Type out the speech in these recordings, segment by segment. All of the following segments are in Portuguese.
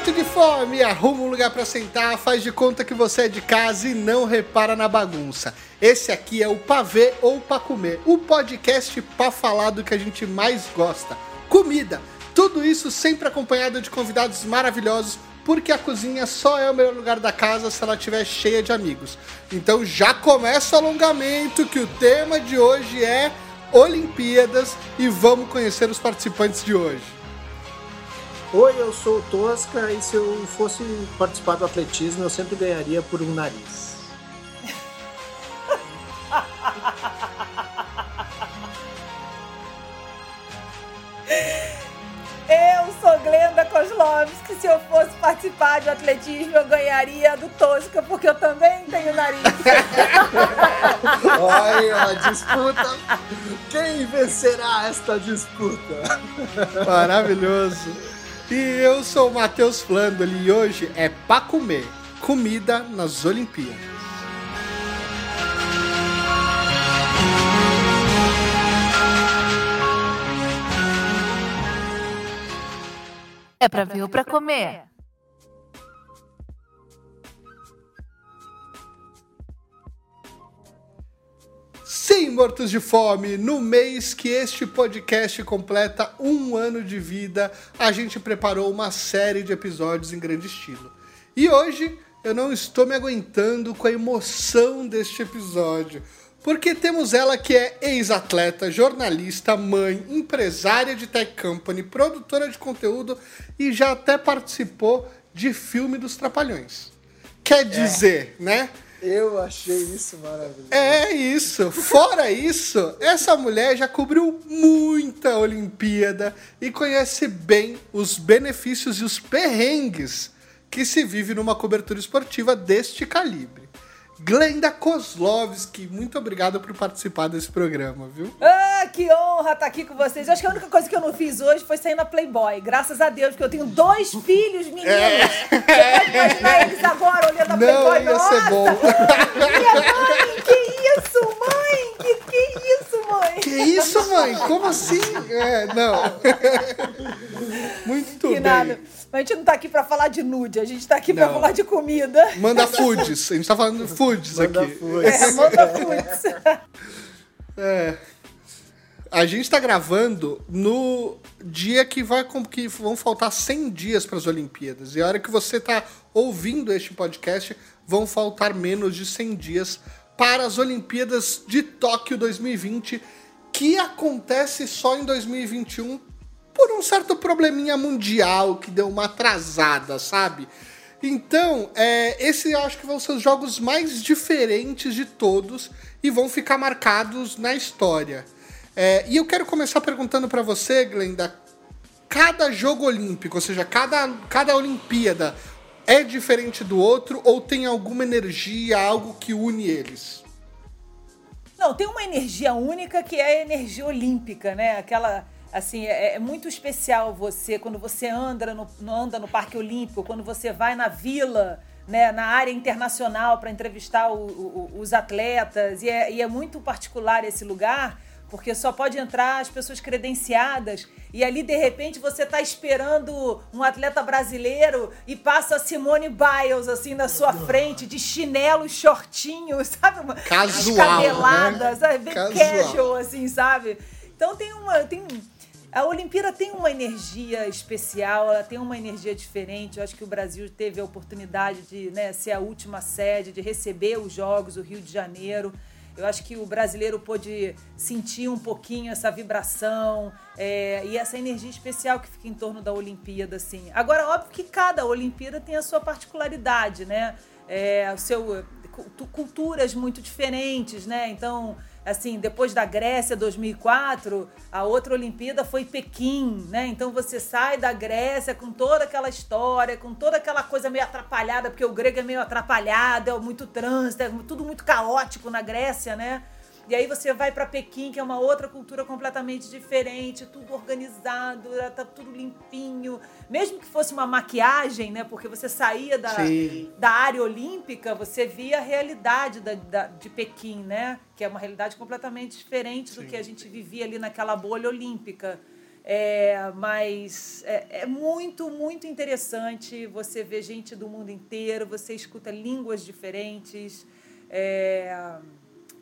morto de fome, arruma um lugar para sentar, faz de conta que você é de casa e não repara na bagunça. Esse aqui é o Pavê ou Pra Comer, o podcast pra falar do que a gente mais gosta: comida. Tudo isso sempre acompanhado de convidados maravilhosos, porque a cozinha só é o melhor lugar da casa se ela estiver cheia de amigos. Então já começa o alongamento, que o tema de hoje é Olimpíadas e vamos conhecer os participantes de hoje. Oi, eu sou o Tosca e se eu fosse participar do atletismo, eu sempre ganharia por um nariz. Eu sou Glenda Kozlovski. Se eu fosse participar de atletismo, eu ganharia do Tosca, porque eu também tenho nariz. Olha a disputa. Quem vencerá esta disputa? Maravilhoso. E eu sou o Matheus Flandoli e hoje é pra comer comida nas Olimpíadas. É pra ver ou pra comer? Sim, mortos de fome, no mês que este podcast completa um ano de vida, a gente preparou uma série de episódios em grande estilo. E hoje eu não estou me aguentando com a emoção deste episódio, porque temos ela que é ex-atleta, jornalista, mãe, empresária de tech company, produtora de conteúdo e já até participou de filme dos Trapalhões. Quer dizer, é. né? Eu achei isso maravilhoso. É isso. Fora isso, essa mulher já cobriu muita Olimpíada e conhece bem os benefícios e os perrengues que se vive numa cobertura esportiva deste calibre. Glenda Kozlovski, muito obrigado por participar desse programa, viu? Ah, que honra estar aqui com vocês. Eu acho que a única coisa que eu não fiz hoje foi sair na Playboy. Graças a Deus, porque eu tenho dois filhos meninos. É. Você pode imaginar eles agora olhando a Playboy? Não ia Nossa! ser bom. Minha mãe, que isso, mãe? Que, que isso, mãe? Que isso, mãe? Como assim? É, não. Muito que bem. nada. Mas a gente não tá aqui pra falar de nude, a gente tá aqui pra Não. falar de comida. Manda foods. A gente tá falando de foods Manda aqui. foods. É, manda foods. É. A gente tá gravando no dia que vai com- que vão faltar 100 dias para as Olimpíadas. E a hora que você tá ouvindo este podcast, vão faltar menos de 100 dias para as Olimpíadas de Tóquio 2020, que acontece só em 2021 por um certo probleminha mundial que deu uma atrasada, sabe? Então, é, esse eu acho que vão ser os jogos mais diferentes de todos e vão ficar marcados na história. É, e eu quero começar perguntando pra você, Glenda, cada jogo olímpico, ou seja, cada, cada Olimpíada é diferente do outro ou tem alguma energia, algo que une eles? Não, tem uma energia única que é a energia olímpica, né? Aquela, assim, é, é muito especial você, quando você anda no, anda no Parque Olímpico, quando você vai na vila, né, na área internacional para entrevistar o- o- os atletas, e é, e é muito particular esse lugar, porque só pode entrar as pessoas credenciadas, e ali, de repente, você está esperando um atleta brasileiro e passa a Simone Biles, assim, na sua frente, de chinelo e shortinho, sabe? Uma- Casual, descabelada, né? sabe? Bem Casual. casual, assim, sabe? Então tem uma. Tem, a Olimpíada tem uma energia especial, ela tem uma energia diferente. Eu acho que o Brasil teve a oportunidade de né, ser a última sede, de receber os Jogos, o Rio de Janeiro. Eu acho que o brasileiro pôde sentir um pouquinho essa vibração é, e essa energia especial que fica em torno da Olimpíada, assim. Agora, óbvio que cada Olimpíada tem a sua particularidade, né? É, o seu cultu- culturas muito diferentes, né? Então, assim, depois da Grécia 2004, a outra Olimpíada foi Pequim, né? Então você sai da Grécia com toda aquela história, com toda aquela coisa meio atrapalhada, porque o grego é meio atrapalhado, é muito trânsito, é tudo muito caótico na Grécia, né? E aí você vai para Pequim, que é uma outra cultura completamente diferente, tudo organizado, tá tudo limpinho. Mesmo que fosse uma maquiagem, né? Porque você saía da, Sim. da área olímpica, você via a realidade da, da- de Pequim, né? Que é uma realidade completamente diferente do que a gente vivia ali naquela bolha olímpica. É, mas é, é, muito, muito interessante. Você vê gente do mundo inteiro, você escuta línguas diferentes, é,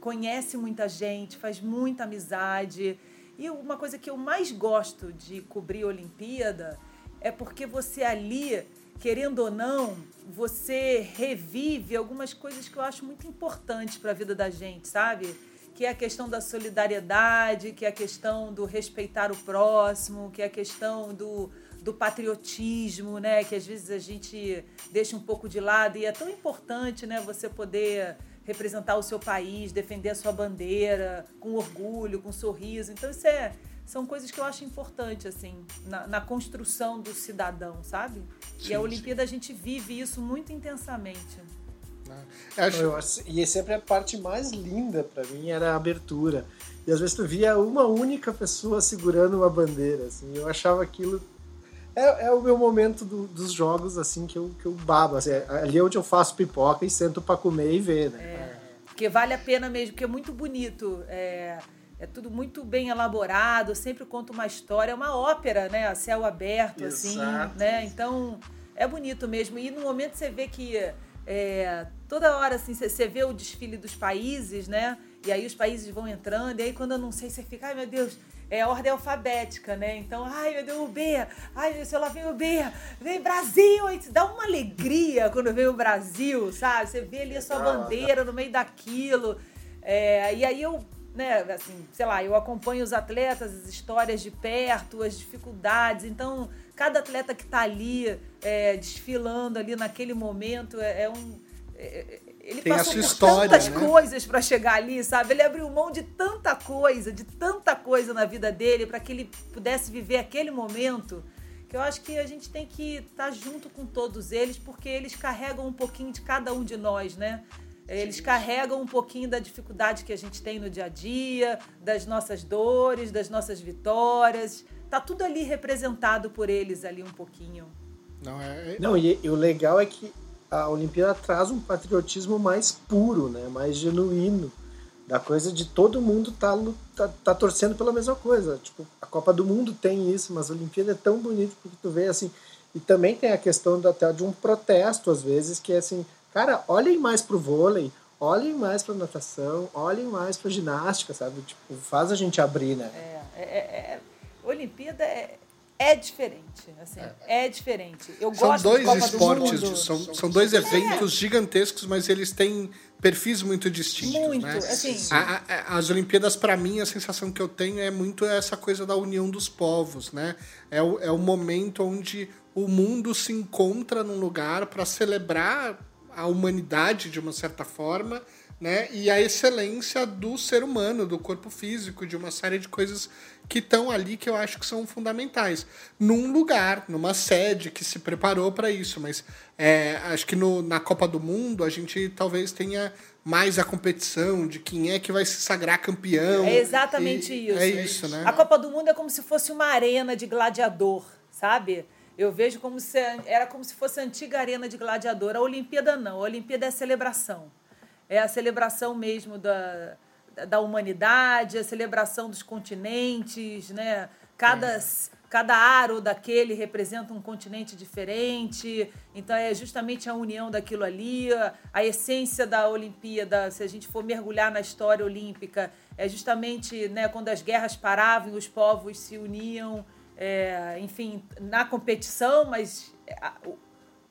conhece muita gente, faz muita amizade. E uma coisa que eu mais gosto de cobrir Olimpíada é porque você ali, querendo ou não, você revive algumas coisas que eu acho muito importantes para a vida da gente, sabe? que é a questão da solidariedade, que é a questão do respeitar o próximo, que é a questão do, do patriotismo, né? Que às vezes a gente deixa um pouco de lado e é tão importante, né? Você poder representar o seu país, defender a sua bandeira com orgulho, com sorriso. Então isso é são coisas que eu acho importante assim na, na construção do cidadão, sabe? Sim, e a Olimpíada sim. a gente vive isso muito intensamente. Né? Acho... Eu, e sempre a parte mais linda para mim era a abertura. E às vezes tu via uma única pessoa segurando uma bandeira, assim. Eu achava aquilo é, é, o meu momento do, dos jogos, assim, que eu, que eu babo. Assim, é ali é onde eu faço pipoca e sento para comer e ver, né? É, porque vale a pena mesmo, porque é muito bonito. É, é tudo muito bem elaborado, sempre conta uma história, é uma ópera, né? A céu aberto, assim, Exato. assim, né? Então, é bonito mesmo. E no momento você vê que é, toda hora assim você vê o desfile dos países, né? E aí os países vão entrando, e aí quando eu não sei, você fica, ai meu Deus, é a ordem alfabética, né? Então, ai meu Deus, o B, ai se lá vem o B, vem Brasil, aí te dá uma alegria quando vem o Brasil, sabe? Você vê ali a sua bandeira no meio daquilo. É, e aí eu, né, assim, sei lá, eu acompanho os atletas, as histórias de perto, as dificuldades, então cada atleta que está ali é, desfilando ali naquele momento é, é um. Ele Tem passou por história, tantas né? coisas para chegar ali, sabe? Ele abriu mão de tanta coisa, de tanta coisa na vida dele para que ele pudesse viver aquele momento. Que eu acho que a gente tem que estar tá junto com todos eles, porque eles carregam um pouquinho de cada um de nós, né? Eles carregam um pouquinho da dificuldade que a gente tem no dia a dia, das nossas dores, das nossas vitórias tá tudo ali representado por eles ali um pouquinho. Não, é... é- Não e, e o legal é que a Olimpíada traz um patriotismo mais puro, né? mais genuíno. Da coisa de todo mundo tá, tá, tá, torcendo pela mesma coisa. Tipo, a Copa do Mundo tem isso, mas a Olimpíada é tão bonito porque tu vê assim. E também tem a questão até de um protesto, às vezes, que é assim, cara, olhem mais pro vôlei, olhem mais pra natação, olhem mais pra ginástica, sabe? Tipo, faz a gente abrir, né? É, é, é Olimpíada é, é diferente, assim, é, é diferente. Eu são gosto dois esportes, do são, são dois eventos é. gigantescos, mas eles têm perfis muito distintos, muito, né? Assim, a, a, as Olimpíadas, para mim, a sensação que eu tenho é muito essa coisa da união dos povos, né? É o, é o momento onde o mundo se encontra num lugar para celebrar a humanidade de uma certa forma né? E a excelência do ser humano, do corpo físico, de uma série de coisas que estão ali que eu acho que são fundamentais. Num lugar, numa sede que se preparou para isso, mas é, acho que no, na Copa do Mundo a gente talvez tenha mais a competição de quem é que vai se sagrar campeão. É exatamente e, isso. É isso, né? A Copa do Mundo é como se fosse uma arena de gladiador, sabe? Eu vejo como se era como se fosse a antiga arena de gladiador. A Olimpíada não. A Olimpíada é celebração é a celebração mesmo da, da humanidade, a celebração dos continentes, né? Cada, é. cada aro daquele representa um continente diferente, então é justamente a união daquilo ali, a essência da Olimpíada, se a gente for mergulhar na história olímpica, é justamente né, quando as guerras paravam, os povos se uniam, é, enfim, na competição, mas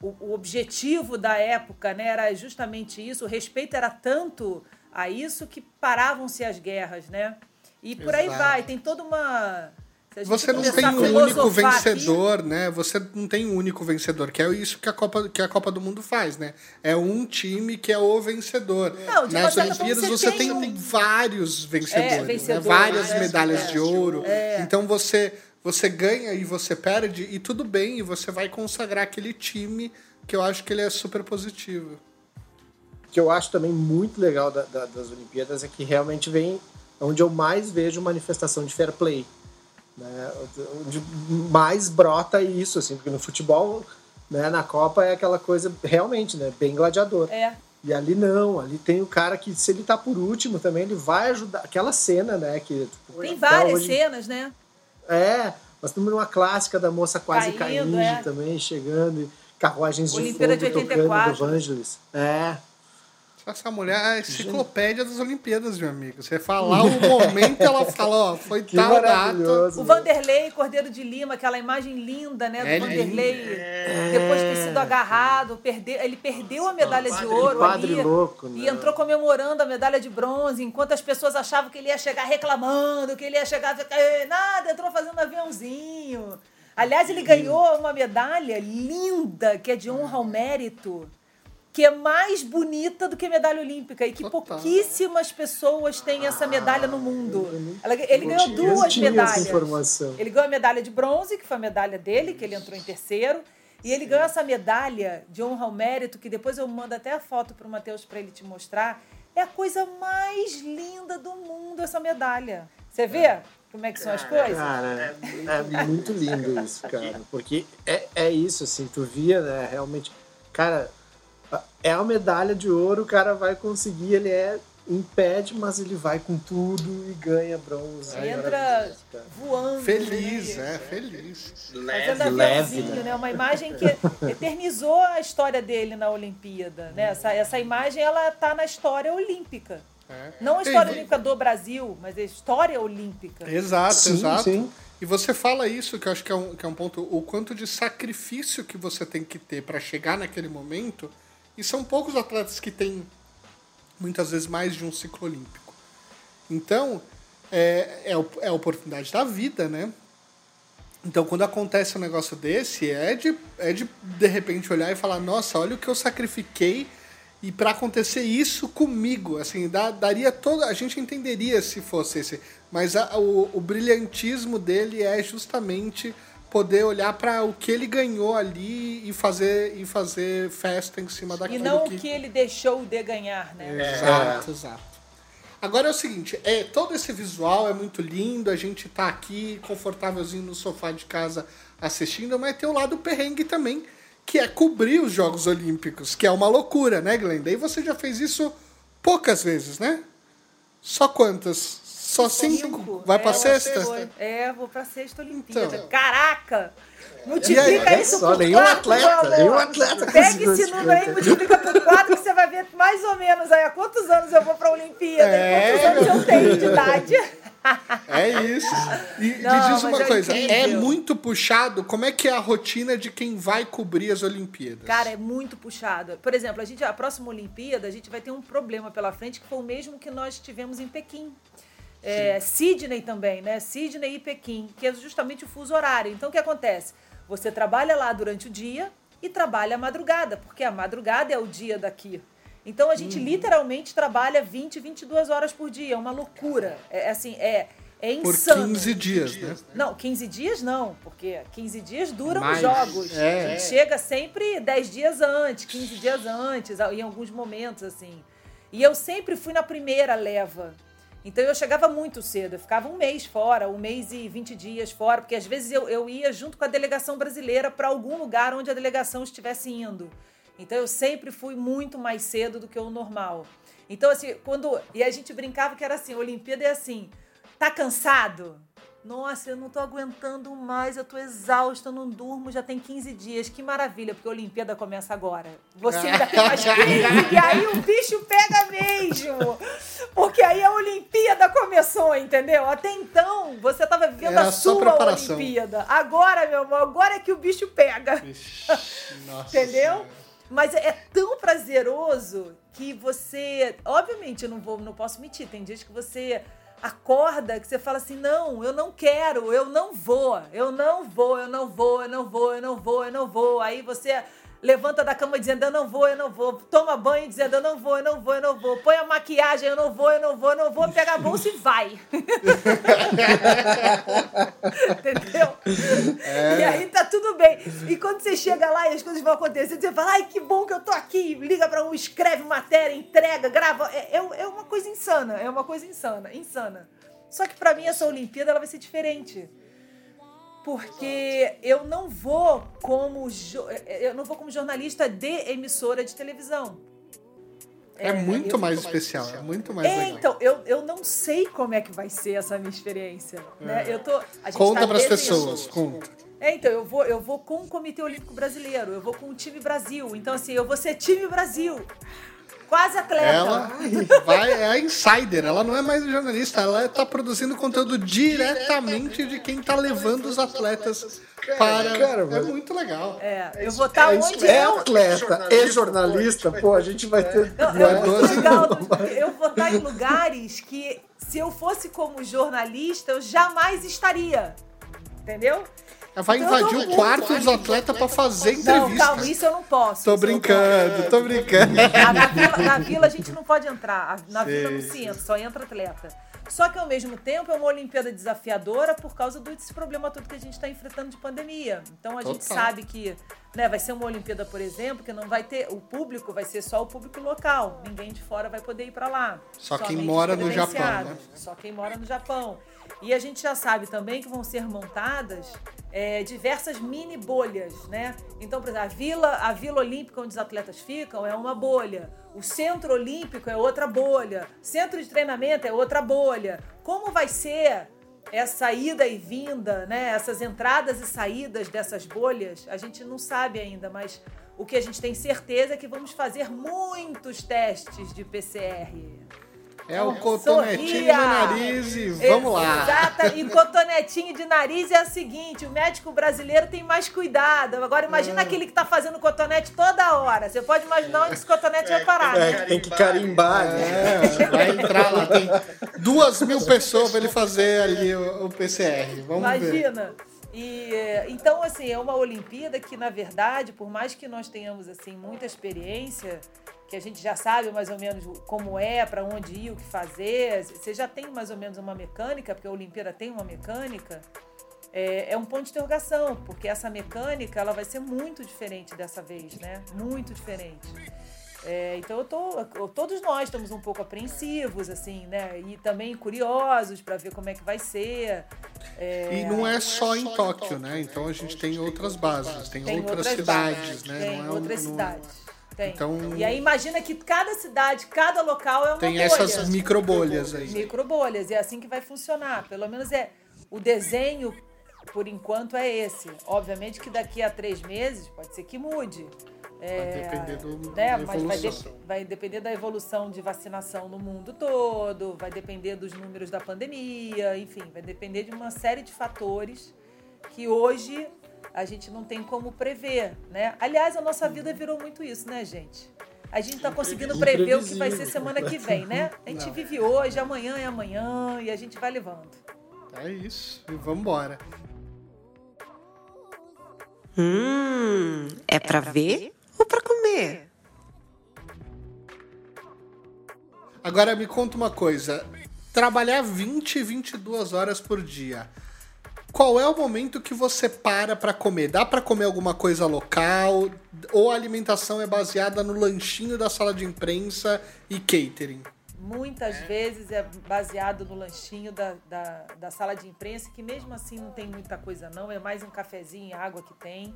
o, o, objetivo da época né, era justamente isso, o respeito era tanto a isso que paravam-se as guerras, né? E por Exato. aí vai, tem toda uma. Você não tem um único vencedor, aqui... né? Você não tem um único vencedor, que é isso que a Copa, que a Copa do Mundo faz, né? É um time que é o vencedor. Não, Nas Olimpíadas você, tem, tem um... vários vencedores, é, vencedor, né? várias medalhas é, de ouro. É. Então você você ganha e você perde, e tudo bem, e você vai consagrar aquele time que eu acho que ele é super positivo. O que eu acho também muito legal da, da, das Olimpíadas é que realmente vem onde eu mais vejo manifestação de fair play. Né? Onde mais brota isso, assim, porque no futebol, né, na Copa é aquela coisa realmente, né, bem gladiador. É. E ali não, ali tem o cara que, se ele tá por último também, ele vai ajudar. Aquela cena, né? Que, tipo, tem várias hoje... cenas, né? É, Nós estamos numa clássica da moça quase Caindo, caindo, é. também, chegando, carruagens de Olimpíada fogo de tocando 84. do Evangelis. É, Essa mulher é a enciclopédia das Olimpíadas, meu amigo. Você falar o momento, ela fala, ó, foi que tal data. O Vanderlei Cordeiro de Lima, aquela imagem linda, né? Do É Vanderlei, É. depois de ter sido agarrado, perdeu, ele perdeu a medalha de padre- ouro padre ali louco, e né? entrou comemorando a medalha de bronze, enquanto as pessoas achavam que ele ia chegar reclamando, que ele ia chegar "Eh, nada, entrou fazendo aviãozinho. Aliás, ele ganhou uma medalha linda, que é de honra ao mérito, que é mais bonita do que medalha olímpica e que Total. pouquíssimas pessoas têm essa medalha no mundo. Ela- ele ganhou duas medalhas. Ele ganhou a medalha de bronze, que foi a medalha dele, que ele entrou em terceiro. E ele ganhou essa medalha de honra ao mérito, que depois eu mando até a foto para o Matheus para ele te mostrar. É a coisa mais linda do mundo, essa medalha. Você vê como é que são as coisas? Cara, é muito lindo isso, cara. Porque é, é isso, assim, tu via, né, realmente. Cara, é a medalha de ouro, o cara vai conseguir, ele é impede, mas ele vai com tudo e ganha bronze. Ele entra voando. Feliz, né? é, feliz. Fazendo leve, né? né? Uma imagem que eternizou a história dele na Olimpíada, né? Essa, essa imagem, ela tá na história olímpica. É. Não a história E- olímpica do Brasil, mas a história olímpica. Exato, Sim, exato. sim. E você fala isso, que eu acho que é, um, que é um ponto, o quanto de sacrifício que você tem que ter para chegar naquele momento, e são poucos atletas que têm, muitas vezes, mais de um ciclo olímpico. Então, é, é, é a oportunidade da vida, né? Então, quando acontece um negócio desse, é de, é de, de repente, olhar e falar, nossa, olha o que eu sacrifiquei e para acontecer isso comigo, assim, dá, daria toda... A gente entenderia se fosse esse, mas a- o, o brilhantismo dele é justamente poder olhar para o que ele ganhou ali e fazer, e fazer festa em cima E daquilo não que... o que ele deixou de ganhar, né? Exato, exato. Agora é o seguinte, é, todo esse visual é muito lindo, a gente tá aqui confortávelzinho no sofá de casa assistindo, mas tem o lado perrengue também, que é cobrir os Jogos Olímpicos, que é uma loucura, né, Glenda? E você já fez isso poucas vezes, né? Só quantas? Só cinco? Vai pra É, sexta? foi. É, vou pra sexta Olimpíada. Então. Caraca! Multiplica aí, isso só por nenhum quatro, atleta, meu amor. nenhum atleta Pega esse número aí, multiplica por quatro, que você vai ver mais ou menos aí há quantos anos eu vou pra Olimpíada, É, e quantos anos eu tenho de idade. É isso. E Não, me diz uma é coisa, é muito puxado? Como é que é a rotina de quem vai cobrir as Olimpíadas? Cara, é muito puxado. Por exemplo, a gente a próxima Olimpíada, a gente vai ter um problema pela frente que foi o mesmo que nós tivemos em Pequim. É, Sydney também, né? Sydney e Pequim, que é justamente o fuso horário. Então, o que acontece? Você trabalha lá durante o dia e trabalha a madrugada, porque a madrugada é o dia daqui. Então, a gente literalmente trabalha 20, 22 horas por dia. É uma loucura. É assim, é, é Por insano. 15 dias, né? Não, 15 dias não, porque 15 dias duram Mais, os jogos. é. A gente chega sempre 10 dias antes, 15 dias antes, em alguns momentos, assim. E eu sempre fui na primeira leva. Então eu chegava muito cedo, eu ficava um mês fora, um mês e 20 dias fora, porque às vezes eu, eu ia junto com a delegação brasileira para algum lugar onde a delegação estivesse indo. Então eu sempre fui muito mais cedo do que o normal. Então, assim, quando. E a gente brincava que era assim: a Olimpíada é assim, tá cansado? Nossa, eu não tô aguentando mais, eu tô exausta, não durmo, já tem 15 dias. Que maravilha, porque a Olimpíada começa agora. Você ainda tem mais 15, e aí o bicho pega mesmo. Porque aí a Olimpíada começou, entendeu? Até então, você tava vivendo É a sua. Olimpíada. Agora, meu amor, agora é que o bicho pega. Nossa Entendeu? Senhora. Mas é tão prazeroso que você. Obviamente, eu não vou, não posso mentir. Tem dias que você acorda, que você fala assim: não, eu não quero, eu não vou, eu não vou, eu não vou, eu não vou, eu não vou, eu não vou. Aí você levanta da cama dizendo: eu não vou, eu não vou. Toma banho dizendo: eu não vou, eu não vou, eu não vou. Põe a maquiagem: eu não vou, eu não vou, eu não vou. Pega a bolsa e vai. Entendeu? E aí tá tudo bem. E quando você chega lá e as coisas vão acontecer, você fala, ai, que bom que eu tô aqui. Liga pra um, escreve matéria, entrega, grava. É, é, é uma coisa insana, é uma coisa insana, insana. Só que pra mim essa Olimpíada ela vai ser diferente. Porque eu não vou como jo- eu não vou como jornalista de emissora de televisão. É, muito mais especial, é muito mais É, legal. então, eu, eu não sei como é que vai ser essa minha experiência. Né? Eu tô, Conta tá pras desenhando- pessoas, conta. É, então, eu vou, eu vou com o Comitê Olímpico Brasileiro, eu vou com o time Brasil. Então, assim, eu vou ser time Brasil. Quase atleta. Ela vai, é a insider, ela não é mais jornalista, ela tá produzindo conteúdo diretamente de quem tá levando os atletas para. cara, é muito legal. É, eu vou estar É, onde é eu. atleta e jornalista, pô, a gente vai ter. Não, é eu, legal, eu vou estar em lugares que, se eu fosse como jornalista, eu jamais estaria. Entendeu? Ela vai Então, invadir o quarto dos atletas pra fazer Não, entrevista. calma, isso eu não posso. Tô não brincando, tô brincando. Na, na vila, na vila a gente não pode entrar. Na Sei, vila não se entra, só entra atleta. Só que ao mesmo tempo é uma Olimpíada desafiadora por causa desse problema todo que a gente está enfrentando de pandemia. Então a gente Total. sabe que né, vai ser uma Olimpíada, por exemplo, que não vai ter. O público vai ser só o público local. Ninguém de fora vai poder ir para lá. Só quem mora no. Japão, né? Só quem mora no Japão. E a gente já sabe também que vão ser montadas é, diversas mini bolhas, né? Então, por exemplo, a Vila, a Vila Olímpica onde os atletas ficam é uma bolha. O Centro Olímpico é outra bolha. Centro de treinamento é outra bolha. Como vai ser essa ida e vinda, né? Essas entradas e saídas dessas bolhas, a gente não sabe ainda, mas o que a gente tem certeza é que vamos fazer muitos testes de PCR. É o cotonetinho no Sorria! nariz e vamos lá. Exata. E cotonetinho de nariz é o seguinte: o médico brasileiro tem mais cuidado. Agora, imagina aquele que tá fazendo cotonete toda hora. Você pode imaginar onde esse cotonete vai parar, É, né? que tem que carimbar. né? É, vai entrar lá, tem duas mil pessoas pra ele fazer ali o, o PCR. Vamos ver. Imagina. E, eh, então, assim, é uma Olimpíada que, na verdade, por mais que nós tenhamos assim muita experiência, que a gente já sabe mais ou menos como é, para onde ir, o que fazer, você já tem mais ou menos uma mecânica, porque a Olimpíada tem uma mecânica, é, é um ponto de interrogação, porque essa mecânica ela vai ser muito diferente dessa vez, né? Muito diferente. É, então eu tô, eu- todos nós estamos um pouco apreensivos, assim, né? E também curiosos para ver como é que vai ser. É, E não é só em Tóquio, né? Então a gente tem outras bases, tem, tem outras, outras cidades, bases, né? Tem não é um- outras cidades. Tem. Então- E aí imagina que cada cidade, cada local é uma Tem bolha. essas microbolhas aí. Microbolhas. E é assim que vai funcionar. Pelo menos é o desenho, por enquanto, é esse. Obviamente que daqui a três meses pode ser que mude. É, Vai depender do- né, da mas vai, de- evolução. vai depender da evolução de vacinação no mundo todo, vai depender dos números da pandemia, enfim, vai depender de uma série de fatores que hoje a gente não tem como prever, né? Aliás, a nossa vida virou muito isso, né, gente? A gente tá conseguindo prever o que vai ser semana que vem, né? A gente vive hoje, amanhã é amanhã e a gente vai levando. É isso. E vamos embora. Hum, é pra ver ou pra comer? Agora me conta uma coisa. Trabalhar 20, 22 horas por dia. Qual é o momento que você para pra comer? Dá pra comer alguma coisa local? Ou a alimentação é baseada no lanchinho da sala de imprensa e catering? Muitas vezes é baseado no lanchinho da, da, da sala de imprensa, que mesmo assim não tem muita coisa não, é mais um cafezinho e água que tem.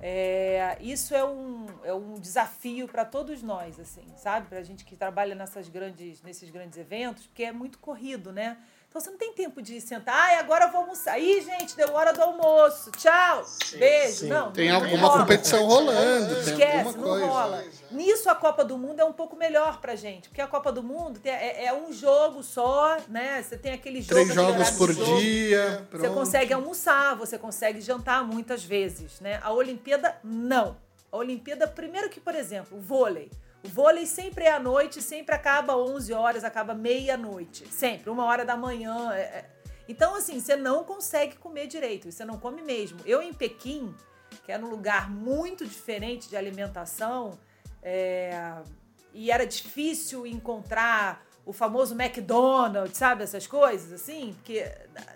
É, isso é um, é um desafio para todos nós, assim, sabe? Para a gente que trabalha nessas grandes, nesses grandes eventos, porque é muito corrido, né? Então você não tem tempo de sentar, ai, agora eu vou almoçar. Ih, gente, deu hora do almoço. Tchau. Beijo. sim. Não, Tem não alguma rola. competição rolando, tem Esquece, não coisa. rola. Nisso a Copa do Mundo é um pouco melhor pra gente, porque a Copa do Mundo é, é um jogo só, né? Você tem aquele jogo. Três jogos por de jogo. dia. Você pronto. consegue almoçar, você consegue jantar muitas vezes, né? A Olimpíada, não. A Olimpíada, primeiro que, por exemplo, o vôlei. O vôlei sempre é à noite, sempre acaba 11 horas, acaba meia-noite. Sempre, uma hora da manhã. é- é. Então, assim, você não consegue comer direito, você não come mesmo. Eu, em Pequim, que era um lugar muito diferente de alimentação, é, e era difícil encontrar o famoso McDonald's, sabe? Essas coisas, assim, porque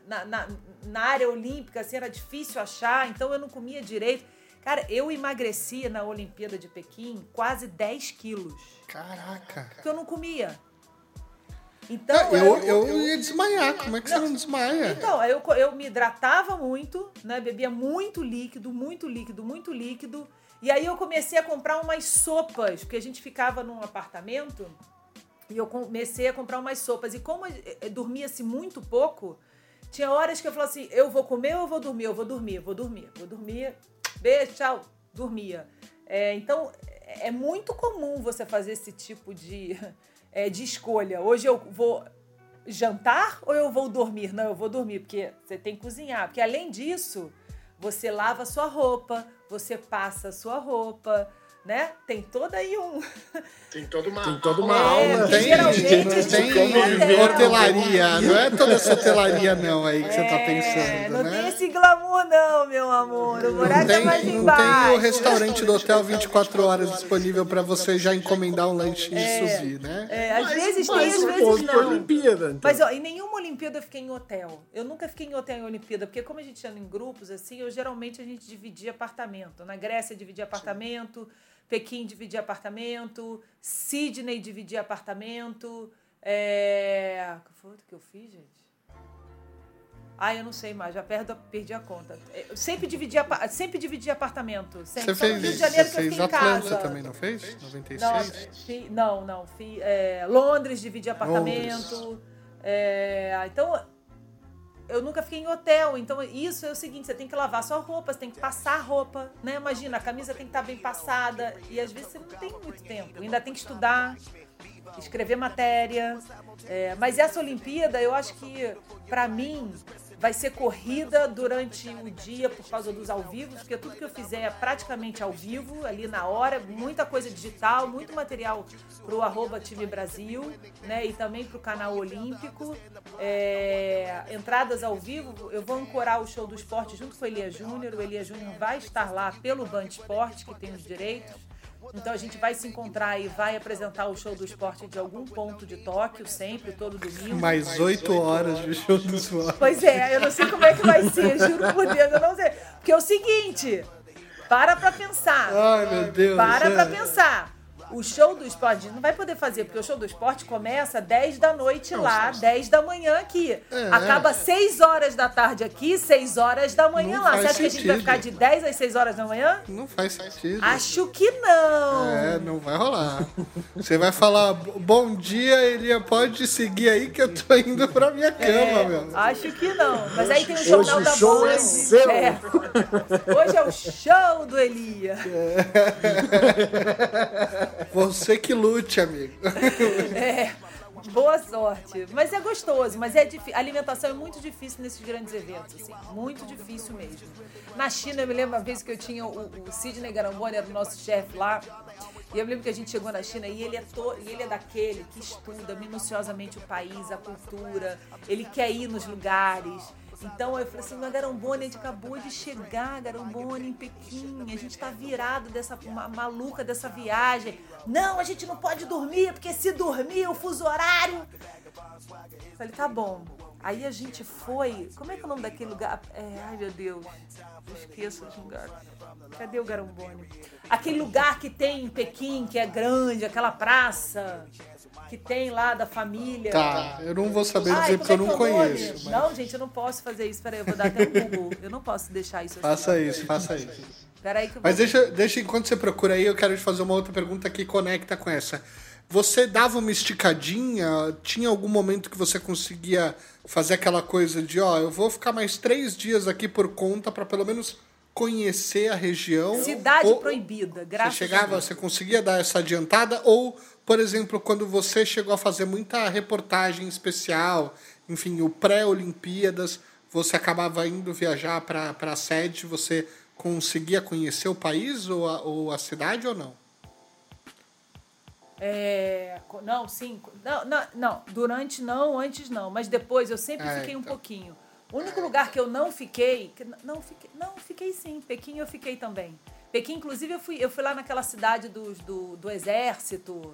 na, na, na área olímpica assim, era difícil achar, então eu não comia direito. Cara, eu emagreci na Olimpíada de Pequim quase 10 quilos, Caraca. porque eu não comia. Então, Ah, eu, eu ia desmaiar. Como é que você não desmaia? então, eu, eu me hidratava muito, né? Bebia muito líquido, muito líquido, muito líquido. E aí eu comecei a comprar umas sopas, porque a gente ficava num apartamento e eu comecei a comprar umas sopas. E como eh, dormia-se muito pouco, tinha horas que eu falava assim: eu vou comer ou eu vou dormir? Eu vou dormir, vou dormir, vou dormir. Beijo, tchau, dormia. É, então é muito comum você fazer esse tipo de, é, de escolha. Hoje eu vou jantar ou eu vou dormir? Não, eu vou dormir, porque você tem que cozinhar. Porque além disso, você lava sua roupa, você passa sua roupa, né? Tem toda aí um. Tem toda uma, Tem toda uma É, aula. que geralmente não tem tem hotel. hotelaria. Não é toda essa hotelaria, não, aí que você tá É, pensando, não né? tem esse glamour, não, meu amor. O Não buraco é tem, mais não embaixo. tem o restaurante do hotel 24 horas disponível para você já encomendar um lanche e subir, né? É, às vezes tem, Mas às um vezes não. Olimpíada, então. Mas ó, em nenhuma Olimpíada eu fiquei em hotel. Eu nunca fiquei em hotel em Olimpíada, porque como a gente anda em grupos, assim, eu geralmente a gente dividia apartamento. Na Grécia dividia apartamento, Pequim dividia apartamento, Sydney dividia apartamento. É... Qual foi outro que eu fiz, gente? Ah, eu não sei mais, já perdo, perdi a conta. Eu sempre dividi, sempre dividi apartamento. Sempre. Você Só no fez, Rio de você Janeiro que eu fez fiquei em Atlanta casa. também, não fez? 96? Não, não, não. fi- é, Londres dividi apartamento. É, então, eu nunca fiquei em hotel. Então, isso é o seguinte: você tem que lavar sua roupa, você tem que passar a roupa. Né? Imagina, a camisa tem que estar bem passada. E às vezes você não tem muito tempo. Ainda tem que estudar, escrever matéria. É, mas essa Olimpíada, eu acho que, pra mim, vai ser corrida durante o dia por causa dos ao vivo, porque tudo que eu fizer é praticamente ao vivo, ali na hora, muita coisa digital, muito material pro arroba time Brasil, né? E também pro canal Olímpico. É, entradas ao vivo, eu vou ancorar o show do esporte junto com o Elia Júnior. O Elia Júnior vai estar lá pelo Band Esporte, que tem os direitos. Então a gente vai se encontrar e vai apresentar o show do esporte de algum ponto de Tóquio, sempre, todo domingo. Mais 8 horas de show do suor. Pois é, eu não sei como é que vai ser, juro por Deus, eu não sei. Porque é o seguinte, para pra pensar. Ai, meu Deus. Para é. pra pensar. O show do esporte a gente não vai poder fazer, porque o show do esporte começa 10 da noite lá, 10 da manhã aqui. É. Acaba 6 horas da tarde aqui, 6 horas da manhã Não lá. Você acha que a gente vai ficar de 10 às 6 horas da manhã? Não faz sentido. Acho que não. É, não vai rolar. Você vai falar, bom dia, Elia, pode seguir aí que eu tô indo pra minha cama, É, meu. acho que não. Mas aí tem o Hoje Jornal o da show Band. é seu. É. Hoje é o show do Elia. Você que lute, amigo. É. Boa sorte. Mas é gostoso, mas é difícil. A alimentação é muito difícil nesses grandes eventos, assim. Muito difícil mesmo. Na China, eu me lembro uma vez que eu tinha o, o Sidney Garamboni, era o nosso chefe lá. E eu me lembro que a gente chegou na China e ele, é to, e ele é daquele que estuda minuciosamente o país, a cultura. Ele quer ir nos lugares. Então eu falei assim, Garambone, a gente acabou de chegar, Garambone, em Pequim. A gente tá virado dessa ma- maluca dessa viagem. Não, a gente não pode dormir, porque se dormir, o fuso horário. Eu Falei, tá bom. Aí a gente foi. Como é que é o nome daquele lugar? É, ai meu Deus. Eu esqueço os lugares. Cadê o Garambone? Aquele lugar que tem em Pequim, que é grande, aquela praça que tem lá da família. Tá, eu não vou saber Ai, dizer porque eu como não é que é o nome? conheço. mas Não, gente, eu não posso fazer isso. Peraí, eu vou dar até um Google. Eu não posso deixar isso assim. Faça isso, faça isso. Peraí que eu vou... Mas deixa, deixa enquanto você procura aí, eu quero te fazer uma outra pergunta que conecta com essa. Você dava uma esticadinha? Tinha algum momento que você conseguia fazer aquela coisa de, ó, eu vou ficar mais três dias aqui por conta para pelo menos conhecer a região? Cidade Ou- proibida, graças Você a chegava, Deus. você conseguia dar essa adiantada? Ou, por exemplo, quando você chegou a fazer muita reportagem especial, enfim, o pré-Olimpíadas, você acabava indo viajar para a sede, você conseguia conhecer o país ou a, ou a cidade ou não? É, não, sim. Não, não, não, durante não, antes não. Mas depois eu sempre É, fiquei um então. pouquinho. O único lugar que eu não fiquei. que- não, fiquei. Não, fiquei sim. Pequim eu fiquei também. Pequim, inclusive, eu fui, eu fui lá naquela cidade dos, do, do exército,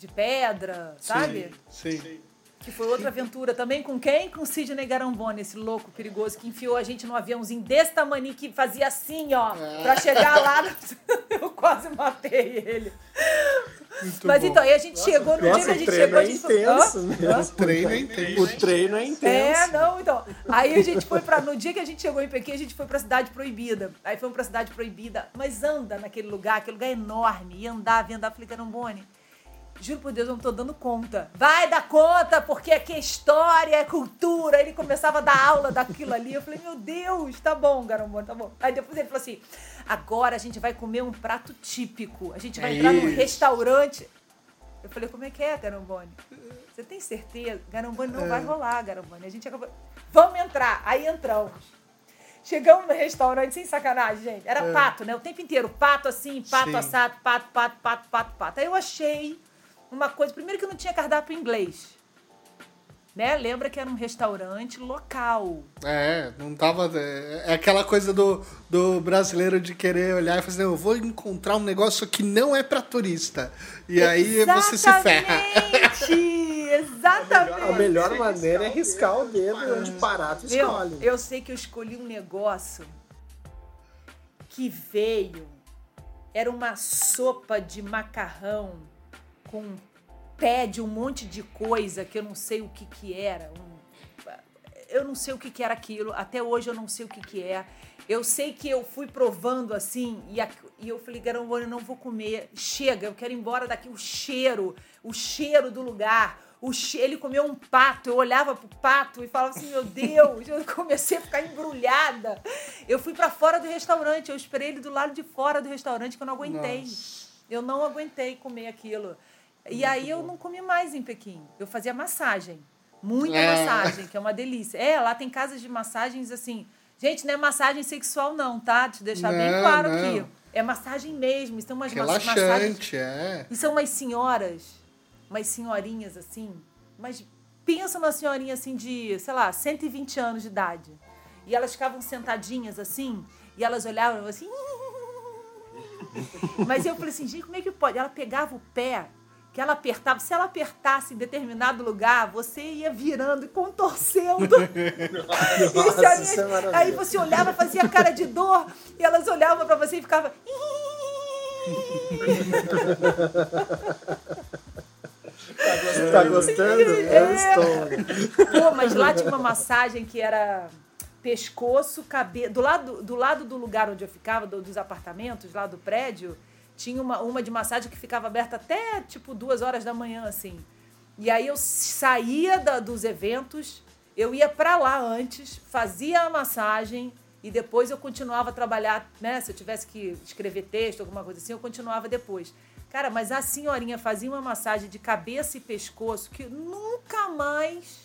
de pedra, sabe? Sim. sim. Que foi outra aventura também com quem? Com Sidney Garamboni, esse louco perigoso que enfiou a gente num aviãozinho desse tamanho que fazia assim, ó, pra chegar lá. Eu quase matei ele. Muito Mas bom. então, aí a gente chegou, no dia Nossa, que a gente chegou, a é gente intenso, "Hã? né? Hã?" O treino é intenso. O treino é intenso. É, não, então. Aí a gente foi pra. No dia que a gente chegou em Pequim, a gente foi pra Cidade Proibida. Aí fomos pra Cidade Proibida. Mas anda naquele lugar, aquele lugar é enorme. E andava, e andava. Falei, Carambone, juro por Deus, eu não tô dando conta. Vai dar conta, porque aqui é história, é cultura. Ele começava a dar aula daquilo ali. Eu falei, meu Deus, tá bom, Garambone, tá bom. Aí depois ele falou assim: agora a gente vai comer um prato típico. A gente vai É entrar num isso. restaurante. Eu falei, como é que é, Garambone? Você tem certeza? Garambone não vai rolar, Garambone. A gente acabou. Vamos entrar. Aí entramos. Chegamos no restaurante, sem sacanagem, gente. Era pato, né? O tempo inteiro. Pato assim, pato Sim. assado, pato, pato, pato, pato, pato. Aí eu achei uma coisa. Primeiro que não tinha cardápio em inglês. Né? Lembra que era um restaurante local. É, não tava. É, é aquela coisa do, do brasileiro de querer olhar e fazer, eu vou encontrar um negócio que não é pra turista. E aí você se ferra. Exatamente! Exatamente! A melhor maneira é riscar o dedo onde parar, tu escolhe. eu sei que eu escolhi um negócio que veio. Era uma sopa de macarrão com um pé de um monte de coisa que eu não sei o que que era. Um- eu não sei o que que era aquilo. Até hoje eu não sei o que que é. Eu sei que eu fui provando assim e, a- e eu falei, Garambone, eu não vou comer. Chega, eu quero ir embora daqui. O cheiro, o cheiro do lugar. O che... Ele comeu um pato, eu olhava pro pato e falava assim, meu Deus, eu comecei a ficar embrulhada. Eu fui pra fora do restaurante, eu esperei ele do lado de fora do restaurante que eu não aguentei. Eu não aguentei comer aquilo. E aí eu não comi mais em Pequim. Eu fazia massagem. Muita É. massagem, que é uma delícia. É, lá tem casas de massagens assim. Gente, não é massagem sexual, não, tá? Te deixar bem Não, claro não. aqui. É massagem mesmo. Isso tem umas mas- massagens. Relaxante, é. E são umas senhoras, umas senhorinhas assim, mas pensa uma senhorinha assim de, sei lá, 120 anos de idade. E elas ficavam sentadinhas assim, e elas olhavam assim. Mas eu falei assim, gente, como é que pode? Ela pegava o pé, que ela apertava. Se ela apertasse em determinado lugar, você ia virando e contorcendo. E Nossa, é aí você olhava, fazia cara de dor, e elas olhavam pra você e ficavam. Tá gostando? Eu estou. Pô, mas lá tinha uma massagem que era pescoço, cabeça. Do lado, do lado do lugar onde eu ficava, do- dos apartamentos, lá do prédio, tinha uma, uma de massagem que ficava aberta até tipo duas horas da manhã, assim. E aí eu saía da- dos eventos, eu ia pra lá antes, fazia a massagem e depois eu continuava a trabalhar, né? Se eu tivesse que escrever texto, alguma coisa assim, eu continuava depois. Cara, mas a senhorinha fazia uma massagem de cabeça e pescoço que nunca mais